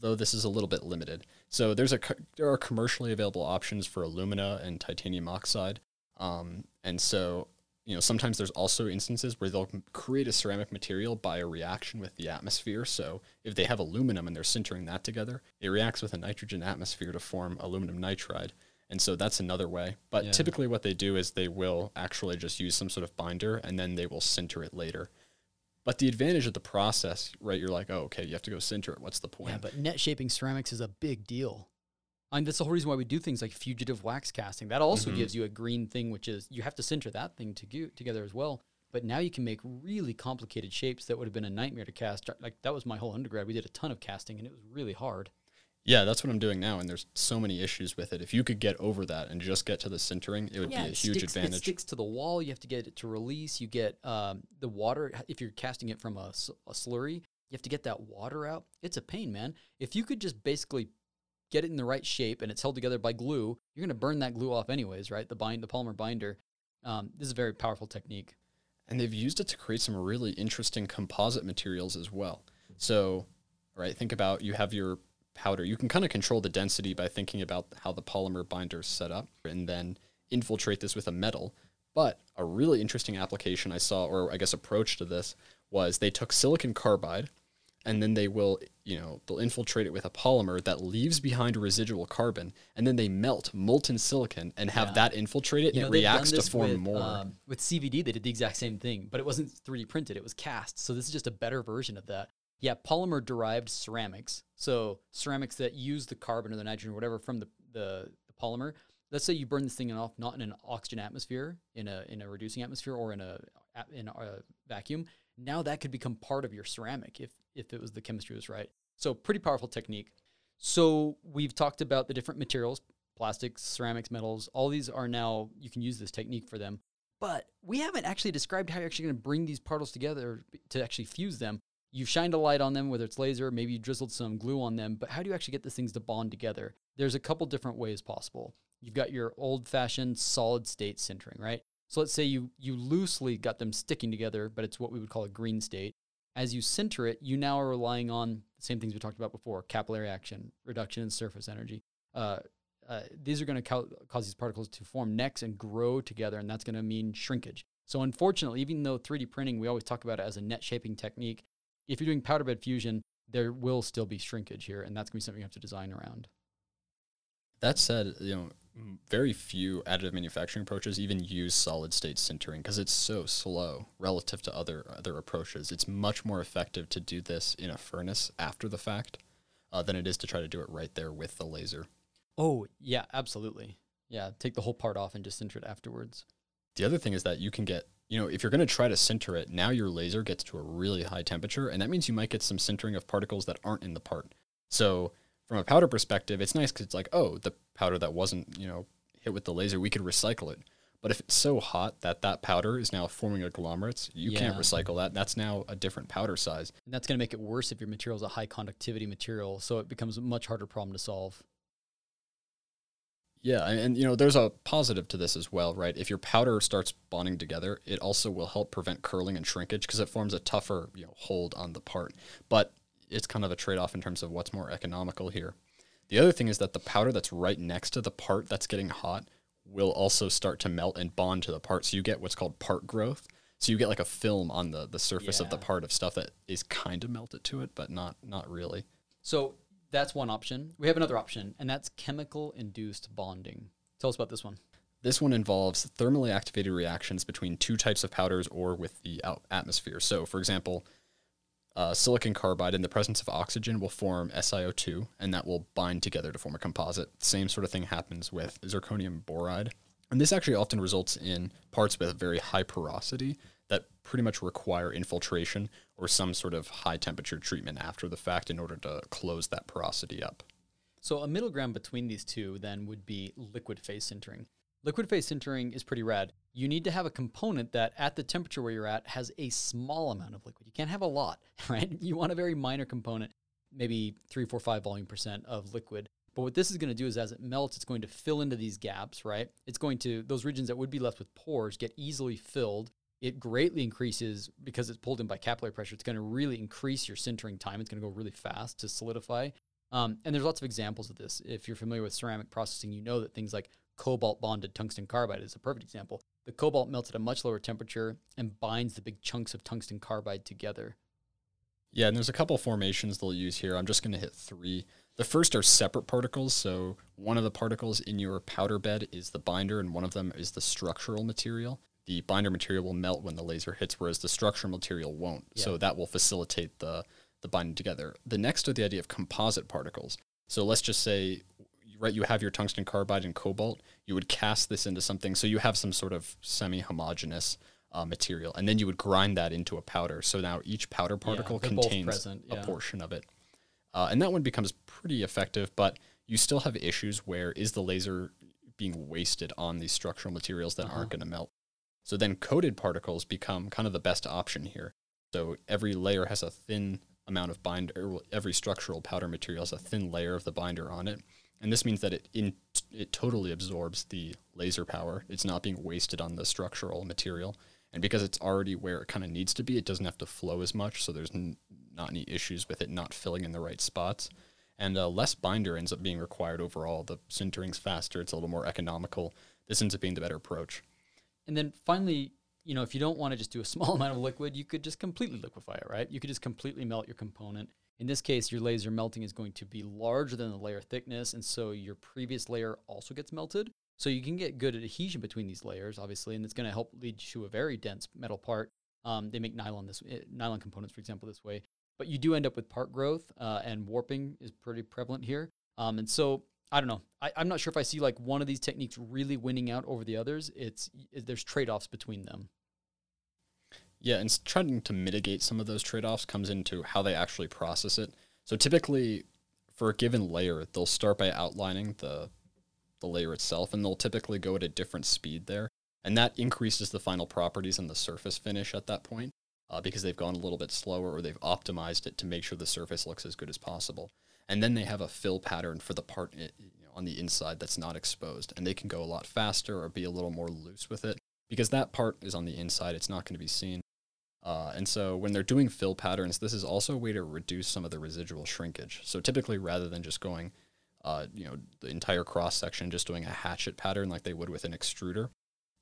Speaker 3: though this is a little bit limited. So there's a co- there are commercially available options for alumina and titanium oxide, um, and so you know sometimes there's also instances where they'll create a ceramic material by a reaction with the atmosphere. So if they have aluminum and they're sintering that together, it reacts with a nitrogen atmosphere to form aluminum nitride. And so that's another way. But
Speaker 2: Yeah.
Speaker 3: typically, what they do is they will actually just use some sort of binder and then they will sinter it later. But the advantage of the process, right? You're like, oh, okay, you have to go sinter it. What's the point?
Speaker 2: Yeah, but net shaping ceramics is a big deal. I mean, that's the whole reason why we do things like fugitive wax casting. That also
Speaker 3: Mhm.
Speaker 2: gives you a green thing, which is you have to sinter that thing to go- together as well. But now you can make really complicated shapes that would have been a nightmare to cast. Like that was my whole undergrad. We did a ton of casting, and it was really hard.
Speaker 3: Yeah, that's what I'm doing now, and there's so many issues with it. If you could get over that and just get to the sintering, it would
Speaker 2: yeah,
Speaker 3: be a huge
Speaker 2: sticks, It
Speaker 3: advantage.
Speaker 2: sticks to the wall. You have to get it to release. You get um, the water. If you're casting it from a slurry, you have to get that water out. It's a pain, man. If you could just basically get it in the right shape and it's held together by glue, you're going to burn that glue off anyways, right? The bind, the polymer binder. Um, this is a very powerful technique.
Speaker 3: and they've used it to create some really interesting composite materials as well. So, right, think about you have your powder. You can kind of control the density by thinking about how the polymer binder is set up and then infiltrate this with a metal. But a really interesting application I saw, or I guess approach to this, was they took silicon carbide and then they will, you know, they'll infiltrate it with a polymer that leaves behind a residual carbon, and then they melt molten silicon and have
Speaker 2: Yeah.
Speaker 3: that infiltrate it,
Speaker 2: You
Speaker 3: and
Speaker 2: know,
Speaker 3: it reacts to form
Speaker 2: with,
Speaker 3: more.
Speaker 2: Um, with CVD, they did the exact same thing, but it wasn't 3D printed; it was cast. So this is just a better version of that. Yeah, polymer derived ceramics. So ceramics that use the carbon or the nitrogen or whatever from the, the, the polymer. Let's say you burn this thing off not in an oxygen atmosphere, in a in a reducing atmosphere, or in a- in a vacuum. Now that could become part of your ceramic if if it was the chemistry was right. So pretty powerful technique. So we've talked about the different materials, plastics, ceramics, metals. All these are now you can use this technique for them. But we haven't actually described how you're actually going to bring these particles together to actually fuse them. You've shined a light on them, whether it's laser, maybe you drizzled some glue on them, but how do you actually get these things to bond together? There's a couple different ways possible. You've got your old fashioned solid state sintering, right? So let's say you you loosely got them sticking together, but it's what we would call a green state. As you sinter it, you now are relying on the same things we talked about before: capillary action, reduction in surface energy. Uh, uh, these are going to ca- cause these particles to form necks and grow together, and that's going to mean shrinkage. So, unfortunately, even though 3D printing, we always talk about it as a net shaping technique, if you're doing powder bed fusion, there will still be shrinkage here, and that's going to be something you have to design around.
Speaker 3: That said, you know, very few additive manufacturing approaches even use solid state sintering because it's so slow relative to other other approaches. It's much more effective to do this in a furnace after the fact uh, than it is to try to do it right there with the laser.
Speaker 2: Oh, yeah, absolutely. Yeah, take the whole part off and just sinter it afterwards.
Speaker 3: The other thing is that you can get, you know, if you're going to try to sinter it, now your laser gets to a really high temperature, and that means you might get some sintering of particles that aren't in the part. So, from a powder perspective, it's nice because it's like, oh, the powder that wasn't, you know, hit with the laser, we could recycle it. But if it's so hot that that powder is now forming agglomerates, you can't recycle that. That's now a different powder size.
Speaker 2: And that's going to make it worse if your material is a high conductivity material, so it becomes a much harder problem to solve.
Speaker 3: Yeah, and, and you know, there's a positive to this as well, right? If your powder starts bonding together, it also will help prevent curling and shrinkage because it forms a tougher, you know, hold on the part. But it's kind of a trade-off in terms of what's more economical here. The other thing is that the powder that's right next to the part that's getting hot will also start to melt and bond to the part. So you get what's called part growth. So you get like a film on the, the surface of the part of stuff that is kind of melted to it, but not not really.
Speaker 2: So that's one option. We have another option, and that's chemical induced bonding. Tell us about this one.
Speaker 3: This one involves thermally activated reactions between two types of powders or with the atmosphere. So, for example, uh, silicon carbide in the presence of oxygen will form SiO2, and that will bind together to form a composite. Same sort of thing happens with zirconium boride. And this actually often results in parts with very high porosity that pretty much require infiltration or some sort of high temperature treatment after the fact in order to close that porosity up.
Speaker 2: So a middle ground between these two then would be liquid phase sintering. Liquid phase sintering is pretty rad. You need to have a component that at the temperature where you're at has a small amount of liquid. You can't have a lot, right? You want a very minor component, maybe three, four, five volume percent of liquid. But what this is going to do is as it melts, it's going to fill into these gaps, right? It's going to, those regions that would be left with pores get easily filled. It greatly increases because it's pulled in by capillary pressure. It's going to really increase your sintering time. It's going to go really fast to solidify. Um, and there's lots of examples of this. If you're familiar with ceramic processing, you know that things like cobalt bonded tungsten carbide is a perfect example. The cobalt melts at a much lower temperature and binds the big chunks of tungsten carbide together.
Speaker 3: Yeah, and there's a couple formations they'll use here. I'm just going to hit three. The first are separate particles. So one of the particles in your powder bed is the binder, and one of them is the structural material. The binder material will melt when the laser hits, whereas the structural material won't. So that will facilitate the the binding together. The next are the idea of composite particles. So let's just say, right, you have your tungsten carbide and cobalt. You would cast this into something, so you have some sort of semi-homogeneous uh, material, and then you would grind that into a powder. So now each powder particle
Speaker 2: they're
Speaker 3: contains
Speaker 2: present,
Speaker 3: a portion of it. Uh, and that one becomes pretty effective, but you still have issues where is the laser being wasted on these structural materials that
Speaker 2: Uh-huh.
Speaker 3: aren't going to melt? So then coated particles become kind of the best option here. So every layer has a thin amount of binder. Every structural powder material has a thin layer of the binder on it, and this means that it in it totally absorbs the laser power. It's not being wasted on the structural material, and because it's already where it kind of needs to be, it doesn't have to flow as much. So there's n- not any issues with it not filling in the right spots, and uh, less binder ends up being required overall. The sintering's faster. It's a little more economical. This ends up being the better approach.
Speaker 2: And then finally, you know, if you don't want to just do a small amount of liquid, you could just completely liquefy it, right? You could just completely melt your component. In this case, your laser melting is going to be larger than the layer thickness, and so your previous layer also gets melted. So you can get good adhesion between these layers, obviously, and it's going to help lead to a very dense metal part. Um, they make nylon this eh, nylon components, for example, this way. But you do end up with part growth, uh, and warping is pretty prevalent here. Um, and so I don't know. I, I'm not sure if I see like one of these techniques really winning out over the others. It's there's trade offs between them.
Speaker 3: Yeah, and trying to mitigate some of those trade offs comes into how they actually process it. So typically, for a given layer, they'll start by outlining the the layer itself, and they'll typically go at a different speed there, and that increases the final properties and the surface finish at that point, uh, because they've gone a little bit slower or they've optimized it to make sure the surface looks as good as possible. And then they have a fill pattern for the part i- you know, on the inside that's not exposed, and they can go a lot faster or be a little more loose with it because that part is on the inside; it's not going to be seen. Uh, and so when they're doing fill patterns, this is also a way to reduce some of the residual shrinkage. So typically, rather than just going, uh, you know, the entire cross section, just doing a hatchet pattern like they would with an extruder,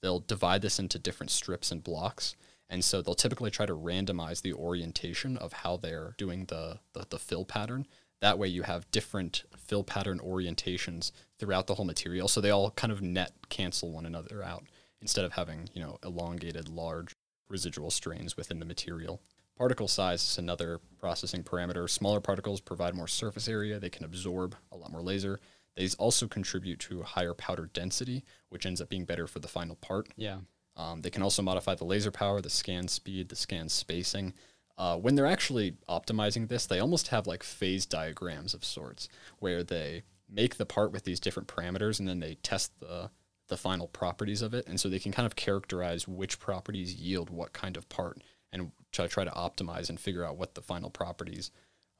Speaker 3: they'll divide this into different strips and blocks. And so they'll typically try to randomize the orientation of how they're doing the, the, the fill pattern. That way you have different fill pattern orientations throughout the whole material. So they all kind of net cancel one another out instead of having, you know, elongated, large residual strains within the material. Particle size is another processing parameter. Smaller particles provide more surface area, they can absorb a lot more laser. These also contribute to higher powder density, which ends up being better for the final part.
Speaker 2: Yeah.
Speaker 3: Um, they can also modify the laser power, the scan speed, the scan spacing. Uh, when they're actually optimizing this, they almost have like phase diagrams of sorts, where they make the part with these different parameters and then they test the the final properties of it, and so they can kind of characterize which properties yield what kind of part, and try try to optimize and figure out what the final properties,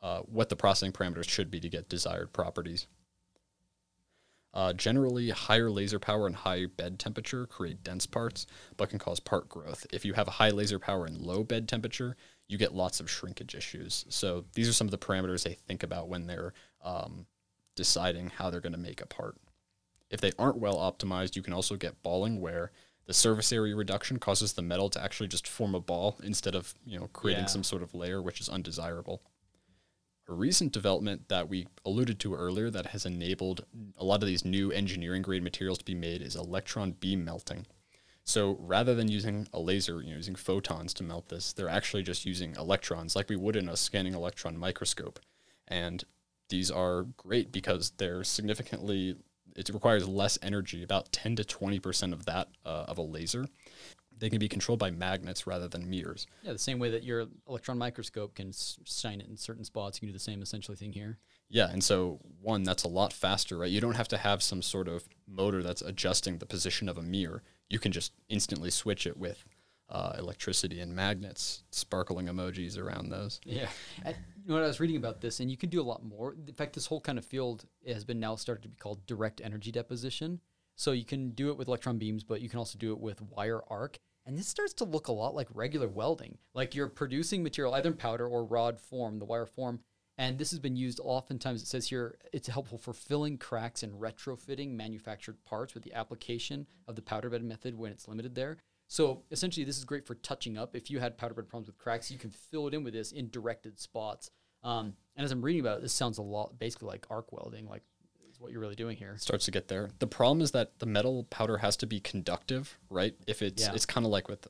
Speaker 3: uh, what the processing parameters should be to get desired properties. Uh, generally, higher laser power and high bed temperature create dense parts, but can cause part growth. If you have a high laser power and low bed temperature, you get lots of shrinkage issues. So these are some of the parameters they think about when they're um, deciding how they're going to make a part. If they aren't well optimized, you can also get balling, where the surface area reduction causes the metal to actually just form a ball instead of you know creating
Speaker 2: Yeah.
Speaker 3: some sort of layer, which is undesirable. A recent development that we alluded to earlier that has enabled a lot of these new engineering grade materials to be made is electron beam melting. So rather than using a laser, you know, using photons to melt this, they're actually just using electrons like we would in a scanning electron microscope. And these are great because they're significantly it requires less energy, about 10 to 20% of that uh, of a laser. They can be controlled by magnets rather than mirrors.
Speaker 2: Yeah, the same way that your electron microscope can shine it in certain spots, you can do the same essentially thing here.
Speaker 3: Yeah, and so one, that's a lot faster, right? You don't have to have some sort of motor that's adjusting the position of a mirror. You can just instantly switch it with uh, electricity and magnets, sparkling emojis around those.
Speaker 2: Yeah. You know, I was reading about this, and you can do a lot more. In fact, this whole kind of field has been now started to be called direct energy deposition. So you can do it with electron beams, but you can also do it with wire arc. And this starts to look a lot like regular welding. Like you're producing material either in powder or rod form, the wire form. And this has been used oftentimes, it says here, it's helpful for filling cracks and retrofitting manufactured parts with the application of the powder bed method when it's limited there. So essentially, this is great for touching up. If you had powder bed problems with cracks, you can fill it in with this in directed spots. Um, and as I'm reading about it, this sounds a lot basically like arc welding, like is what you're really doing here.
Speaker 3: starts to get there. The problem is that the metal powder has to be conductive, right? If it's
Speaker 2: Yeah.
Speaker 3: it's kind of like with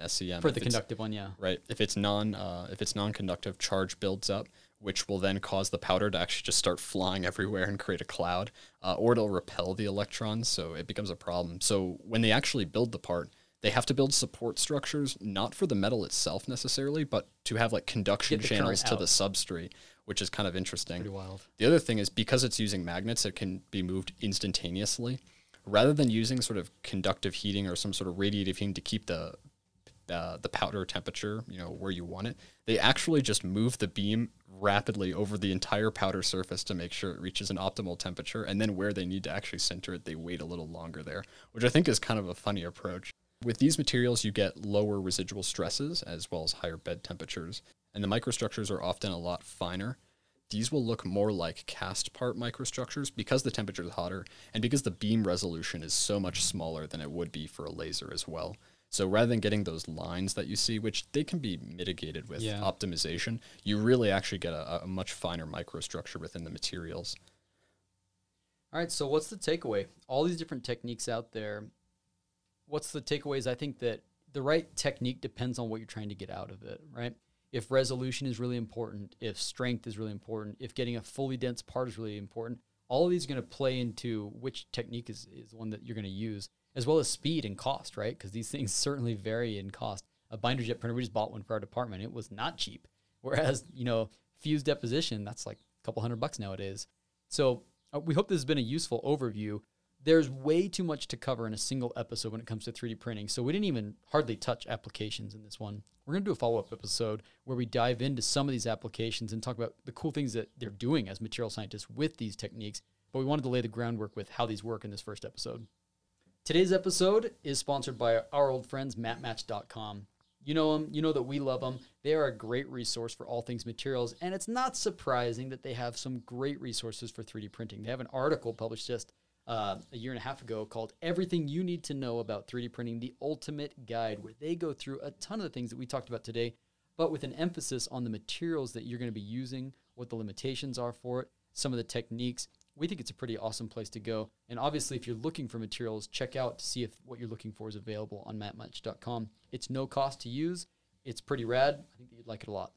Speaker 3: an SEM
Speaker 2: For the conductive one, yeah.
Speaker 3: right? If it's non uh, if it's non-conductive, charge builds up, which will then cause the powder to actually just start flying everywhere and create a cloud, uh, or it'll repel the electrons, so it becomes a problem. So when they actually build the part, they have to build support structures not for the metal itself necessarily, but to have like conduction
Speaker 2: Get the current
Speaker 3: channels to the substrate, which is kind of interesting.
Speaker 2: Pretty wild.
Speaker 3: The other thing is because it's using magnets, it can be moved instantaneously. Rather than using sort of conductive heating or some sort of radiative heating to keep the uh, the powder temperature, you know, where you want it, they actually just move the beam rapidly over the entire powder surface to make sure it reaches an optimal temperature. And then where they need to actually sinter it, they wait a little longer there, which I think is kind of a funny approach. With these materials, you get lower residual stresses as well as higher bed temperatures, and the microstructures are often a lot finer. These will look more like cast part microstructures because the temperature is hotter and because the beam resolution is so much smaller than it would be for a laser as well. So rather than getting those lines that you see, which they can be mitigated with
Speaker 2: Yeah.
Speaker 3: optimization, you really actually get a, a much finer microstructure within the materials.
Speaker 2: All right, so what's the takeaway? All these different techniques out there. What's the takeaways? I think that the right technique depends on what you're trying to get out of it, right? If resolution is really important, if strength is really important, if getting a fully dense part is really important, all of these are going to play into which technique is, is one that you're going to use, as well as speed and cost, right? Because these things certainly vary in cost. A binder jet printer, we just bought one for our department. It was not cheap. Whereas, you know, fused deposition, that's like a couple hundred bucks nowadays. So uh, we hope this has been a useful overview. There's way too much to cover in a single episode when it comes to 3D printing. So we didn't even hardly touch applications in this one. We're going to do a follow up episode where we dive into some of these applications and talk about the cool things that they're doing as material scientists with these techniques. But we wanted to lay the groundwork with how these work in this first episode. Today's episode is sponsored by our old friends, MatMatch.com. You know them, you know that we love them. They are a great resource for all things materials, and it's not surprising that they have some great resources for 3D printing. They have an article published just uh, a year and a half ago called Everything You Need to Know About 3D Printing The Ultimate Guide, where they go through a ton of the things that we talked about today, but with an emphasis on the materials that you're going to be using, what the limitations are for it, some of the techniques. We think it's a pretty awesome place to go. And obviously, if you're looking for materials, check out to see if what you're looking for is available on matmatch.com. It's no cost to use. It's pretty rad. I think you'd like it a lot.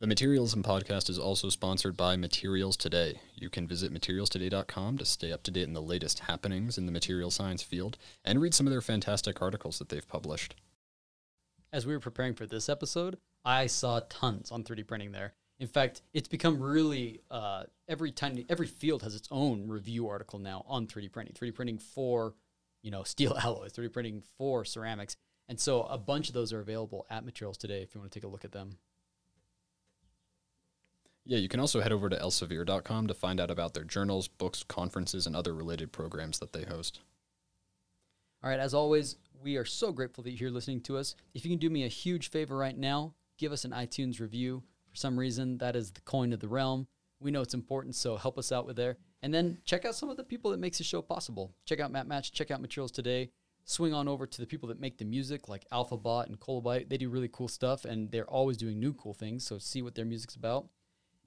Speaker 3: The Materialism podcast is also sponsored by Materials Today. You can visit materialstoday.com to stay up to date in the latest happenings in the material science field and read some of their fantastic articles that they've published.
Speaker 2: As we were preparing for this episode, I saw tons on 3D printing there. In fact, it's become really uh, every time every field has its own review article now on 3D printing. 3D printing for, you know, steel alloys, 3D printing for ceramics, and so a bunch of those are available at Materials Today if you want to take a look at them.
Speaker 3: Yeah, you can also head over to elsevier.com to find out about their journals, books, conferences, and other related programs that they host.
Speaker 2: All right, as always, we are so grateful that you're listening to us. If you can do me a huge favor right now, give us an iTunes review. For some reason, that is the coin of the realm. We know it's important, so help us out with there. And then check out some of the people that makes the show possible. Check out Matmatch, check out Materials Today. Swing on over to the people that make the music, like Alphabot and Colobyte. They do really cool stuff, and they're always doing new cool things. So see what their music's about.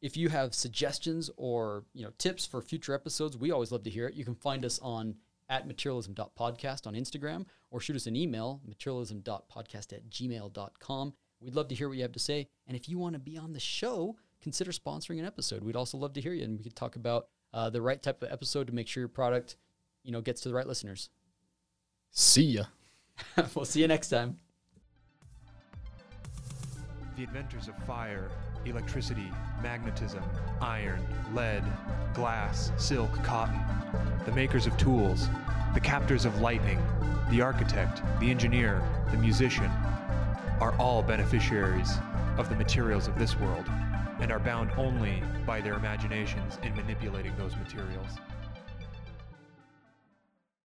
Speaker 2: If you have suggestions or you know tips for future episodes, we always love to hear it. You can find us on at materialism.podcast on Instagram or shoot us an email, materialism.podcast at gmail.com. We'd love to hear what you have to say. And if you want to be on the show, consider sponsoring an episode. We'd also love to hear you and we could talk about uh, the right type of episode to make sure your product, you know, gets to the right listeners.
Speaker 3: See ya.
Speaker 2: we'll see you next time.
Speaker 1: The inventors of fire, electricity, magnetism, iron, lead, glass, silk, cotton, the makers of tools, the captors of lightning, the architect, the engineer, the musician, are all beneficiaries of the materials of this world and are bound only by their imaginations in manipulating those materials.